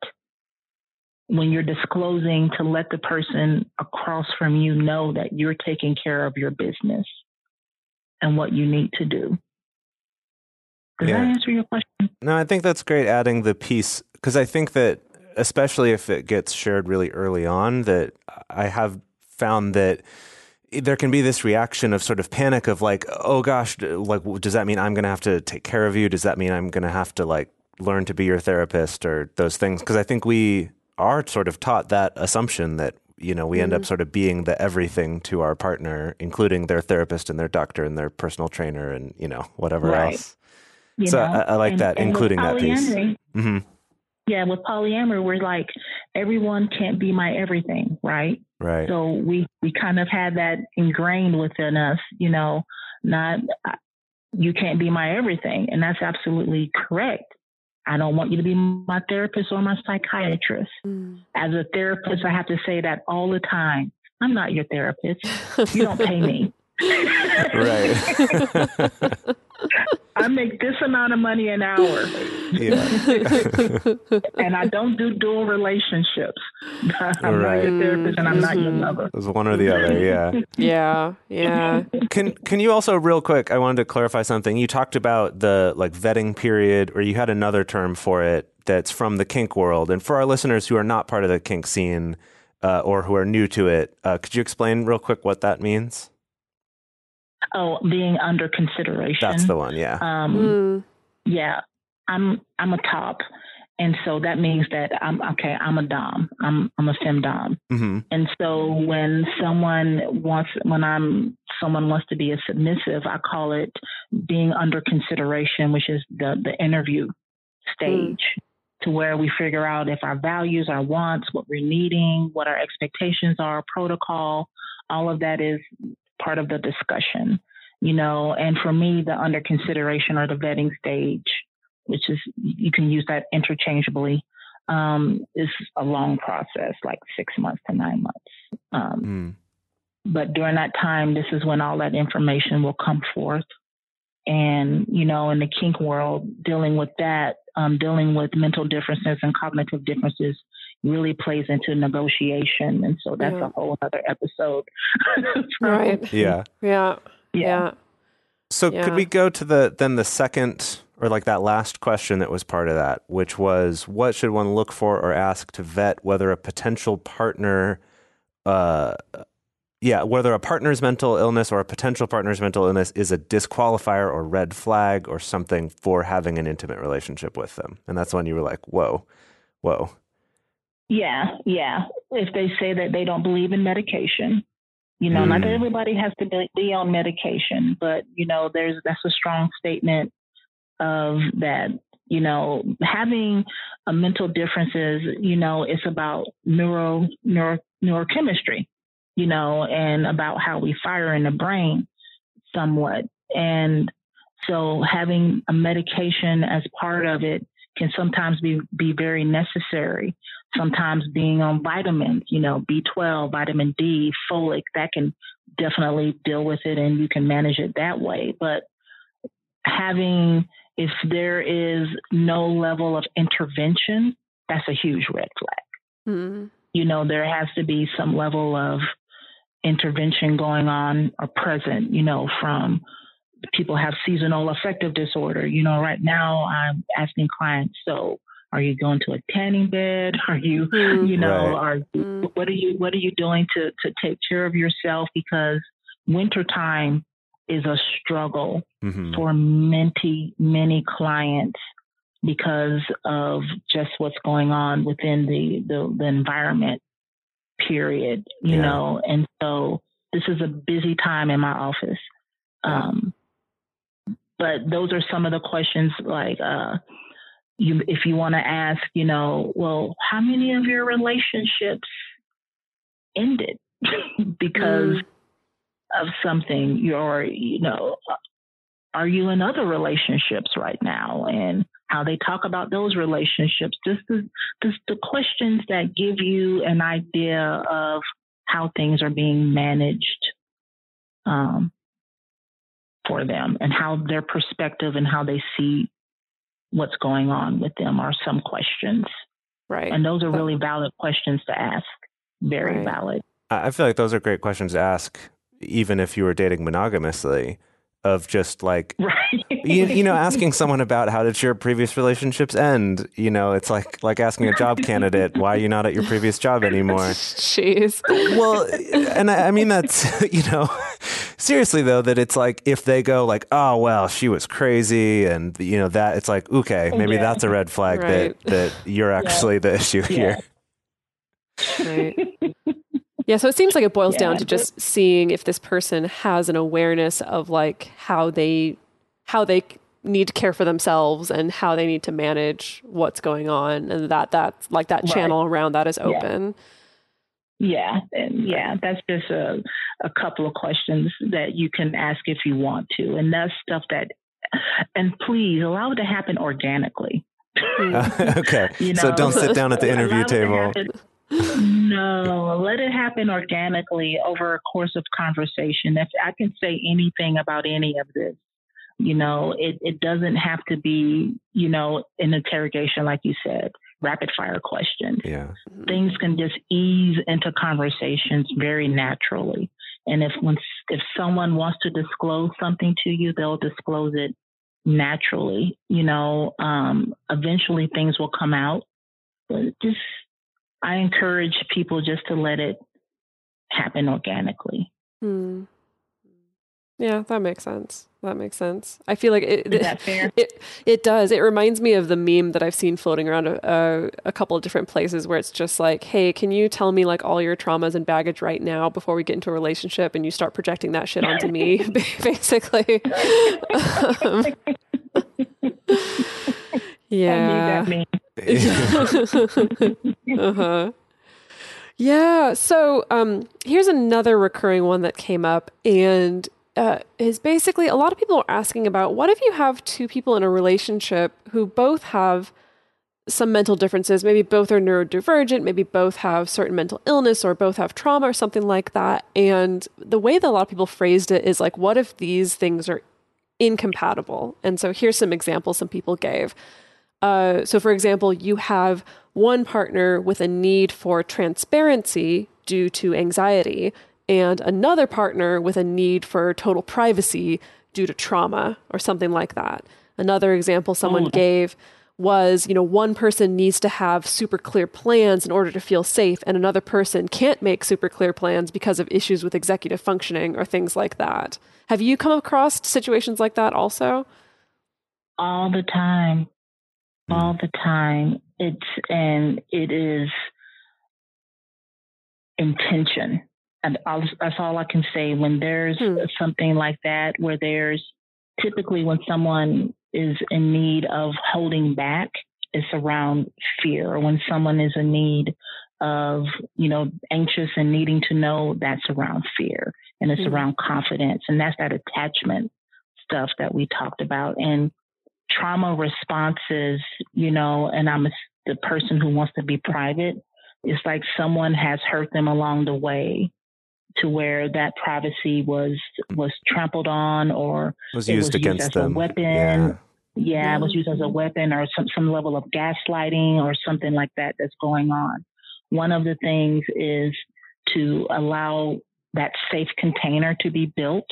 when you're disclosing to let the person across from you know that you're taking care of your business and what you need to do. Does yeah. that answer your question? No, I think that's great adding the piece because I think that especially if it gets shared really early on that I have found that there can be this reaction of sort of panic of like, oh gosh, like does that mean I'm going to have to take care of you? Does that mean I'm going to have to like learn to be your therapist or those things? Because I think we are sort of taught that assumption that you know we mm-hmm. end up mm-hmm. sort of being the everything to our partner, including their therapist and their doctor and their personal trainer and you know whatever right. else. You so I, I, like and, that, and including that piece. Mm-hmm. Yeah, with polyamory, we're like everyone can't be my everything, right? Right. So we we kind of had that ingrained within us, you know, not you can't be my everything, and that's absolutely correct. I don't want you to be my therapist or my psychiatrist. Mm. As a therapist, I have to say that all the time. I'm not your therapist. You don't pay me. right. I make this amount of money an hour. Yeah. and I don't do dual relationships. I'm right. not your therapist and I'm not your lover. It's one or the other, yeah. yeah, yeah. Can can you also real quick, I wanted to clarify something. You talked about the like vetting period or you had another term for it that's from the kink world. And for our listeners who are not part of the kink scene uh, or who are new to it, uh, could you explain real quick what that means? Oh, being under consideration. That's the one. Yeah. Um, mm. Yeah, I'm I'm a top, and so that means that I'm okay. I'm a dom. I'm I'm a femdom. Mm-hmm. And so when someone wants, when I'm someone wants to be a submissive, I call it being under consideration, which is the the interview stage. Mm. To where we figure out if our values, our wants, what we're needing, what our expectations are, protocol, all of that is part of the discussion, you know. And for me, the under consideration or the vetting stage, which is you can use that interchangeably, um, is a long process, like six months to nine months. Um, mm. But during that time, this is when all that information will come forth. And, you know, in the kink world, dealing with that, um, dealing with mental differences and cognitive differences really plays into negotiation. And so that's yeah. a whole other episode. right. Yeah. Yeah. Yeah. So Yeah. could we go to the then the second or like that last question that was part of that, which was what should one look for or ask to vet whether a potential partner uh yeah, whether a partner's mental illness or a potential partner's mental illness is a disqualifier or red flag or something for having an intimate relationship with them. And that's when you were like, whoa, whoa. Yeah, yeah. If they say that they don't believe in medication, you know, not that Mm. everybody has to be, be on medication, but you know, there's that's a strong statement of that. You know, having a mental differences, you know, it's about neuro neuro neurochemistry, you know, and about how we fire in the brain somewhat. And so having a medication as part of it can sometimes be, be very necessary. Sometimes being on vitamins, you know, B12, vitamin D, folic, that can definitely deal with it and you can manage it that way. But having, if there is no level of intervention, that's a huge red flag. Mm. You know, there has to be some level of intervention going on or present, you know, from people have seasonal affective disorder. You know, right now I'm asking clients, so are you going to a tanning bed? Are you, Mm. you know, Right. are you, Mm. what are you what are you doing to to take care of yourself? Because wintertime is a struggle Mhm. for many many clients because of just what's going on within the the, the environment period you Yeah. know and so this is a busy time in my office um but those are some of the questions like uh you if you want to ask you know well how many of your relationships ended because Mm. of something you're you know are you in other relationships right now and how they talk about those relationships just the, just the questions that give you an idea of how things are being managed um, for them and how their perspective and how they see what's going on with them are some questions Right. and those are really valid questions to ask very Right. valid I I feel like those are great questions to ask, even if you were dating monogamously, of just like, right you, you know, asking someone about how did your previous relationships end? You know, it's like like asking a job candidate, why are you not at your previous job anymore? Jeez. Well, and I, I mean that's you know, seriously though that it's like if they go like, oh well, she was crazy, and you know that it's like okay, maybe Yeah. that's a red flag Right. that that you're actually the issue here. Right. Yeah, so it seems like it boils down to just seeing if this person has an awareness of like how they how they need to care for themselves and how they need to manage what's going on and that that like that Right. channel around that is open. Yeah, and yeah, that's just a a couple of questions that you can ask if you want to, and that's stuff that. And please allow it to happen organically. Hmm. okay, You so don't sit down at the interview it to table. No, let it happen organically over a course of conversation. If I can say anything about any of this, you know, it, it doesn't have to be, you know, an interrogation like you said, rapid fire questions Yeah. things can just ease into conversations very naturally. And if once if someone wants to disclose something to you, they'll disclose it naturally. You know, um, eventually things will come out. But just I encourage people just to let it happen organically. Hmm. Yeah, that makes sense. That makes sense. I feel like it, Is that fair? It it does. It reminds me of the meme that I've seen floating around a, a, a couple of different places where it's just like, "Hey, can you tell me like all your traumas and baggage right now before we get into a relationship?" And you start projecting that shit onto me, basically. Um, yeah. Uh-huh. Yeah. So um, here's another recurring one that came up, and uh, is basically a lot of people are asking about what if you have two people in a relationship who both have some mental differences, maybe both are neurodivergent, maybe both have certain mental illness, or both have trauma, or something like that. And the way that a lot of people phrased it is like, what if these things are incompatible? And so here's some examples some people gave. Uh, so, for example, you have one partner with a need for transparency due to anxiety, and another partner with a need for total privacy due to trauma or something like that. Another example someone oh. gave was, you know, one person needs to have super clear plans in order to feel safe, and another person can't make super clear plans because of issues with executive functioning or things like that. Have you come across situations like that also? All the time. Hmm. All the time. It's, and it is intention. And I'll, that's all I can say. When there's hmm. something like that, where there's typically when someone is in need of holding back, it's around fear. When someone is in need of, you know, anxious and needing to know, that's around fear and it's mm-hmm. around confidence. And that's that attachment stuff that we talked about. And trauma responses, you know, and I'm a, the person who wants to be private. It's like someone has hurt them along the way to where that privacy was was trampled on or was used was against used as them. a weapon. Yeah. yeah, it was used as a weapon or some some level of gaslighting or something like that that's going on. One of the things is to allow that safe container to be built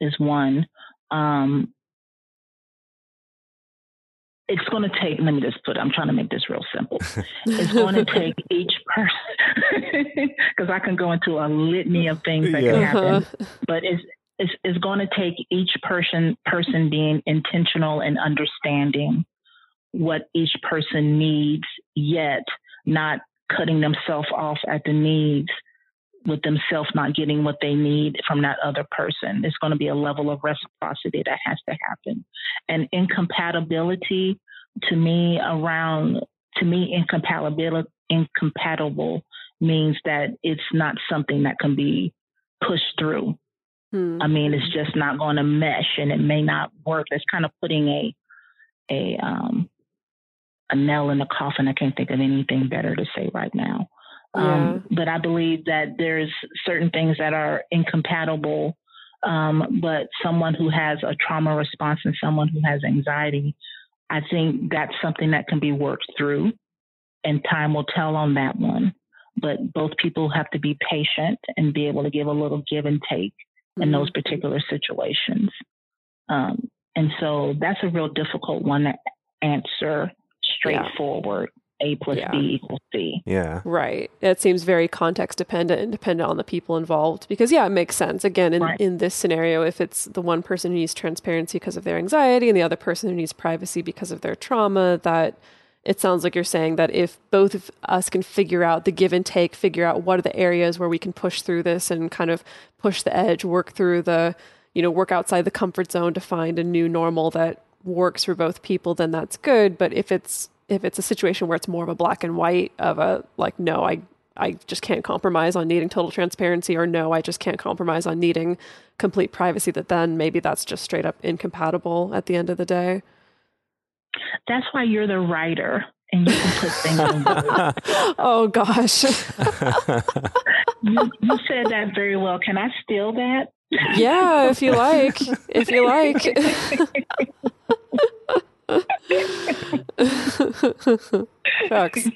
is one. Um, it's going to take, let me just put, I'm trying to make this real simple. It's going to take each person, because I can go into a litany of things that yeah. can happen, uh-huh. but it's, it's, it's going to take each person, person being intentional and understanding what each person needs, yet not cutting themselves off at the needs with themselves not getting what they need from that other person. It's going to be a level of reciprocity that has to happen. And incompatibility to me around to me incompatibility incompatible means that it's not something that can be pushed through. Hmm. I mean, it's just not going to mesh and it may not work. It's kind of putting a a um a nail in the coffin. I can't think of anything better to say right now. Um, but I believe that there's certain things that are incompatible. Um, but someone who has a trauma response and someone who has anxiety, I think that's something that can be worked through, and time will tell on that one. But both people have to be patient and be able to give a little give and take mm-hmm. in those particular situations. Um, and so that's a real difficult one to answer straightforward. Yeah a plus yeah. B equals C. Yeah. Right. It seems very context dependent and dependent on the people involved because yeah, it makes sense. Again, in, right. in this scenario, if it's the one person who needs transparency because of their anxiety and the other person who needs privacy because of their trauma, that it sounds like you're saying that if both of us can figure out the give and take, figure out what are the areas where we can push through this and kind of push the edge, work through the, you know, work outside the comfort zone to find a new normal that works for both people, then that's good. But if it's if it's a situation where it's more of a black and white of a like no i i just can't compromise on needing total transparency or no i just can't compromise on needing complete privacy that then maybe that's just straight up incompatible at the end of the day. That's why you're the writer and you can put things in oh gosh. You, you said that very well. Can i steal that? Yeah if you like. If you like Shucks.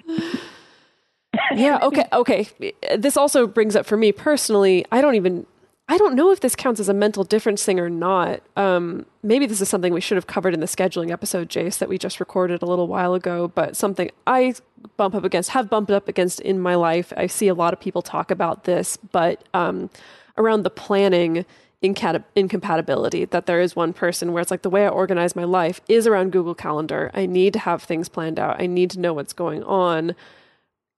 Yeah, okay, okay. This also brings up for me personally, I don't even I don't know if this counts as a mental difference thing or not. Um, maybe this is something we should have covered in the scheduling episode, Jase, that we just recorded a little while ago, but something I bump up against, have bumped up against in my life. I see a lot of people talk about this, but um, around the planning incompatibility that there is one person where it's like the way I organize my life is around Google Calendar. I need to have things planned out. I need to know what's going on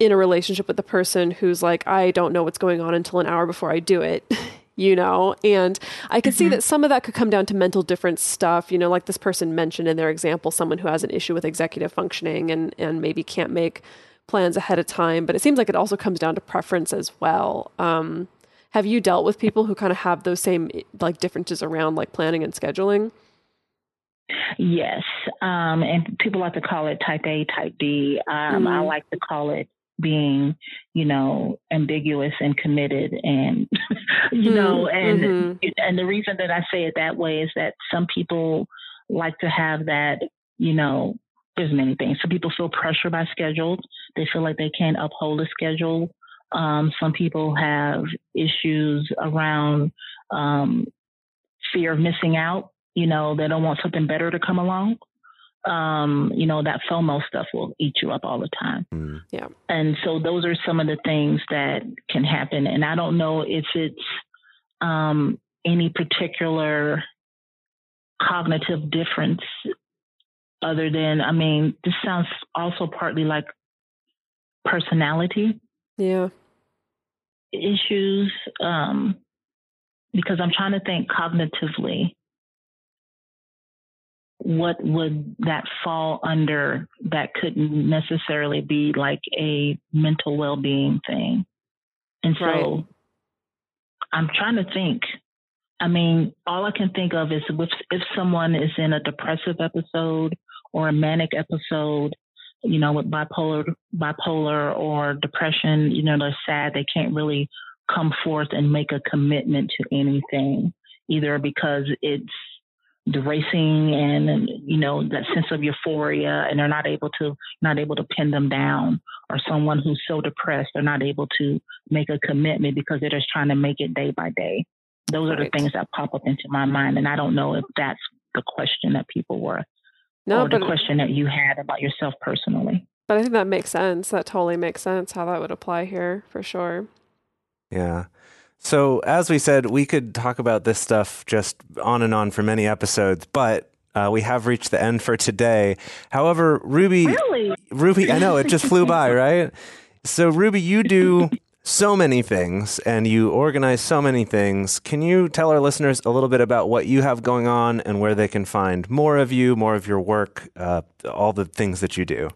in a relationship with the person who's like, I don't know what's going on until an hour before I do it. you know and i could mm-hmm. see that some of that could come down to mental difference stuff you know like this person mentioned in their example someone who has an issue with executive functioning and and maybe can't make plans ahead of time but it seems like it also comes down to preference as well um, have you dealt with people who kind of have those same like differences around like planning and scheduling? Yes, um, and people like to call it type A, type B. Um, mm-hmm. I like to call it being, you know, ambiguous and committed, and you mm-hmm. know, and mm-hmm. and the reason that I say it that way is that some people like to have that, you know, there's many things. Some people feel pressure by schedules. They feel like they can't uphold a schedule. Um, some people have issues around um, fear of missing out. you know, they don't want something better to come along. Um, you know, that FOMO stuff will eat you up all the time. Mm. Yeah. And so those are some of the things that can happen. And I don't know if it's um, any particular cognitive difference other than, I mean, this sounds also partly like personality Yeah. Issues um, because I'm trying to think cognitively what would that fall under that couldn't necessarily be like a mental well-being thing and so Right. i'm trying to think i mean all i can think of is if, if someone is in a depressive episode or a manic episode you know with bipolar bipolar or depression you know they're sad. They can't really come forth and make a commitment to anything either because it's the racing and you know that sense of euphoria and they're not able to not able to pin them down or someone who's so depressed they're not able to make a commitment because they're just trying to make it day by day. Those are the things that pop up into my mind and i don't know if that's the question that people were No, or the question that you had about yourself personally but I think that makes sense. That totally makes sense how that would apply here for sure. Yeah. So, as we said, we could talk about this stuff just on and on for many episodes, but uh, we have reached the end for today. However, Ruby, really Ruby, I know it just flew by, right? So, Ruby, you do so many things and you organize so many things. Can you tell our listeners a little bit about what you have going on and where they can find more of you, more of your work, uh, all the things that you do?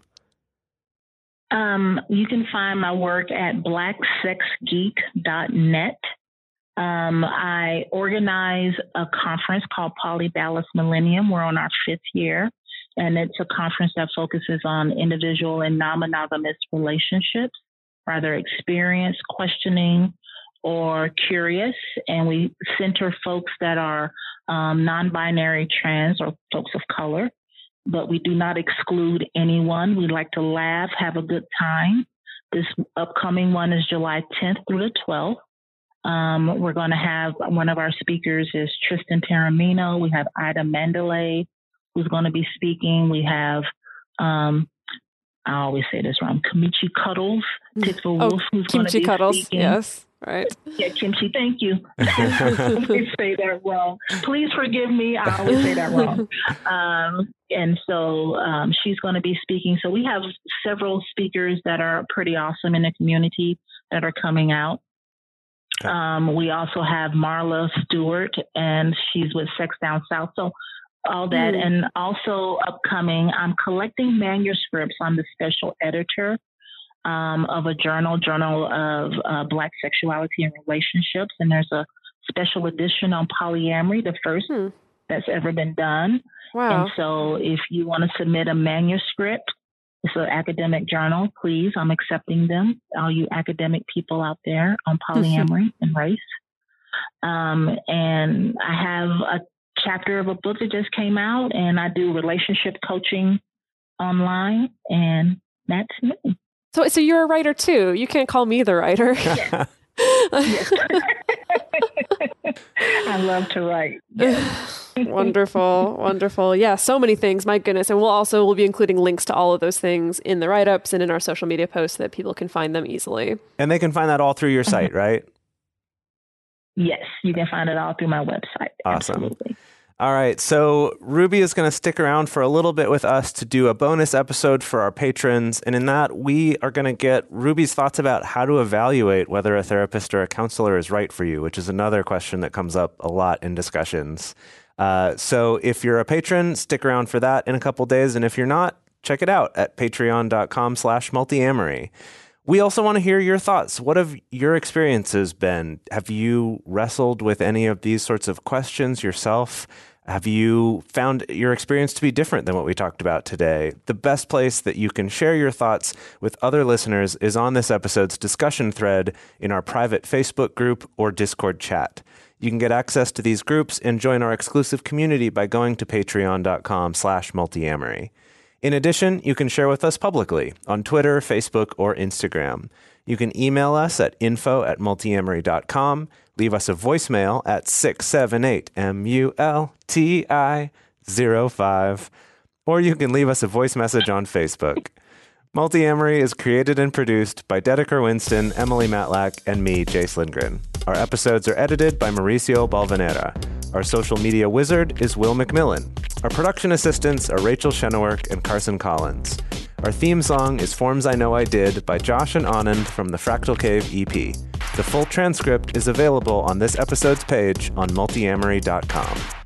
Um, you can find my work at blacksexgeek.net. Um, I organize a conference called Poly Dallas Millennium. We're on our fifth year, and it's a conference that focuses on individual and non monogamous relationships, either experienced, questioning, or curious. And we center folks that are um, non binary, trans, or folks of color but we do not exclude anyone. We like to laugh, have a good time. This upcoming one is July 10th through the 12th. Um, we're going to have one of our speakers is Tristan Taormino. We have Ida Mandalay, who's going to be speaking. We have, um, I always say this wrong, Kamichi Cuddles, Tikva Oh, Wolf, who's Kimchi cuddles. speaking. Yes. Right. Yeah, Kimchi, thank you. I always say that wrong. Please forgive me. I always say that wrong. Um, and so um, she's going to be speaking. So we have several speakers that are pretty awesome in the community that are coming out. Okay. Um, we also have Marla Stewart, and she's with Sex Down South. So all that, Hmm. and also upcoming, I'm collecting manuscripts. I'm the special editor um, of a journal, Journal of uh, Black Sexuality and Relationships, and there's a special edition on polyamory, the first Hmm. that's ever been done. Wow. And so, if you want to submit a manuscript, it's an academic journal. Please, I'm accepting them. All you academic people out there on polyamory and race. Um, and I have a chapter of a book that just came out, and I do relationship coaching online, and that's me. So, so you're a writer too. You can't call me the writer. I love to write. wonderful, wonderful. Yeah, so many things. My goodness, and we'll also we'll be including links to all of those things in the write ups and in our social media posts so that people can find them easily. and they can find that all through your uh-huh. site, right? Yes, you can find it all through my website. Awesome. Absolutely. All right. So Ruby is going to stick around for a little bit with us to do a bonus episode for our patrons. And in that, we are going to get Ruby's thoughts about how to evaluate whether a therapist or a counselor is right for you, which is another question that comes up a lot in discussions. Uh, so if you're a patron, stick around for that in a couple days. And if you're not, check it out at patreon.com slash multiamory. We also want to hear your thoughts. What have your experiences been? Have you wrestled with any of these sorts of questions yourself? Have you found your experience to be different than what we talked about today? The best place that you can share your thoughts with other listeners is on this episode's discussion thread in our private Facebook group or Discord chat. You can get access to these groups and join our exclusive community by going to patreon.com slash multiamory. In addition, you can share with us publicly on Twitter, Facebook, or Instagram. You can email us at info at multiamory.com, leave us a voicemail at 678 MULTI 05, or you can leave us a voice message on Facebook. Multiamory is created and produced by Dedeker Winston, Emily Matlack, and me, Jase Lindgren. Our episodes are edited by Mauricio Balvanera. Our social media wizard is Will McMillan. Our production assistants are Rachel Shenowork and Carson Collins. Our theme song is Forms I Know I Did by Josh and Anand from the Fractal Cave EP. The full transcript is available on this episode's page on multiamory.com.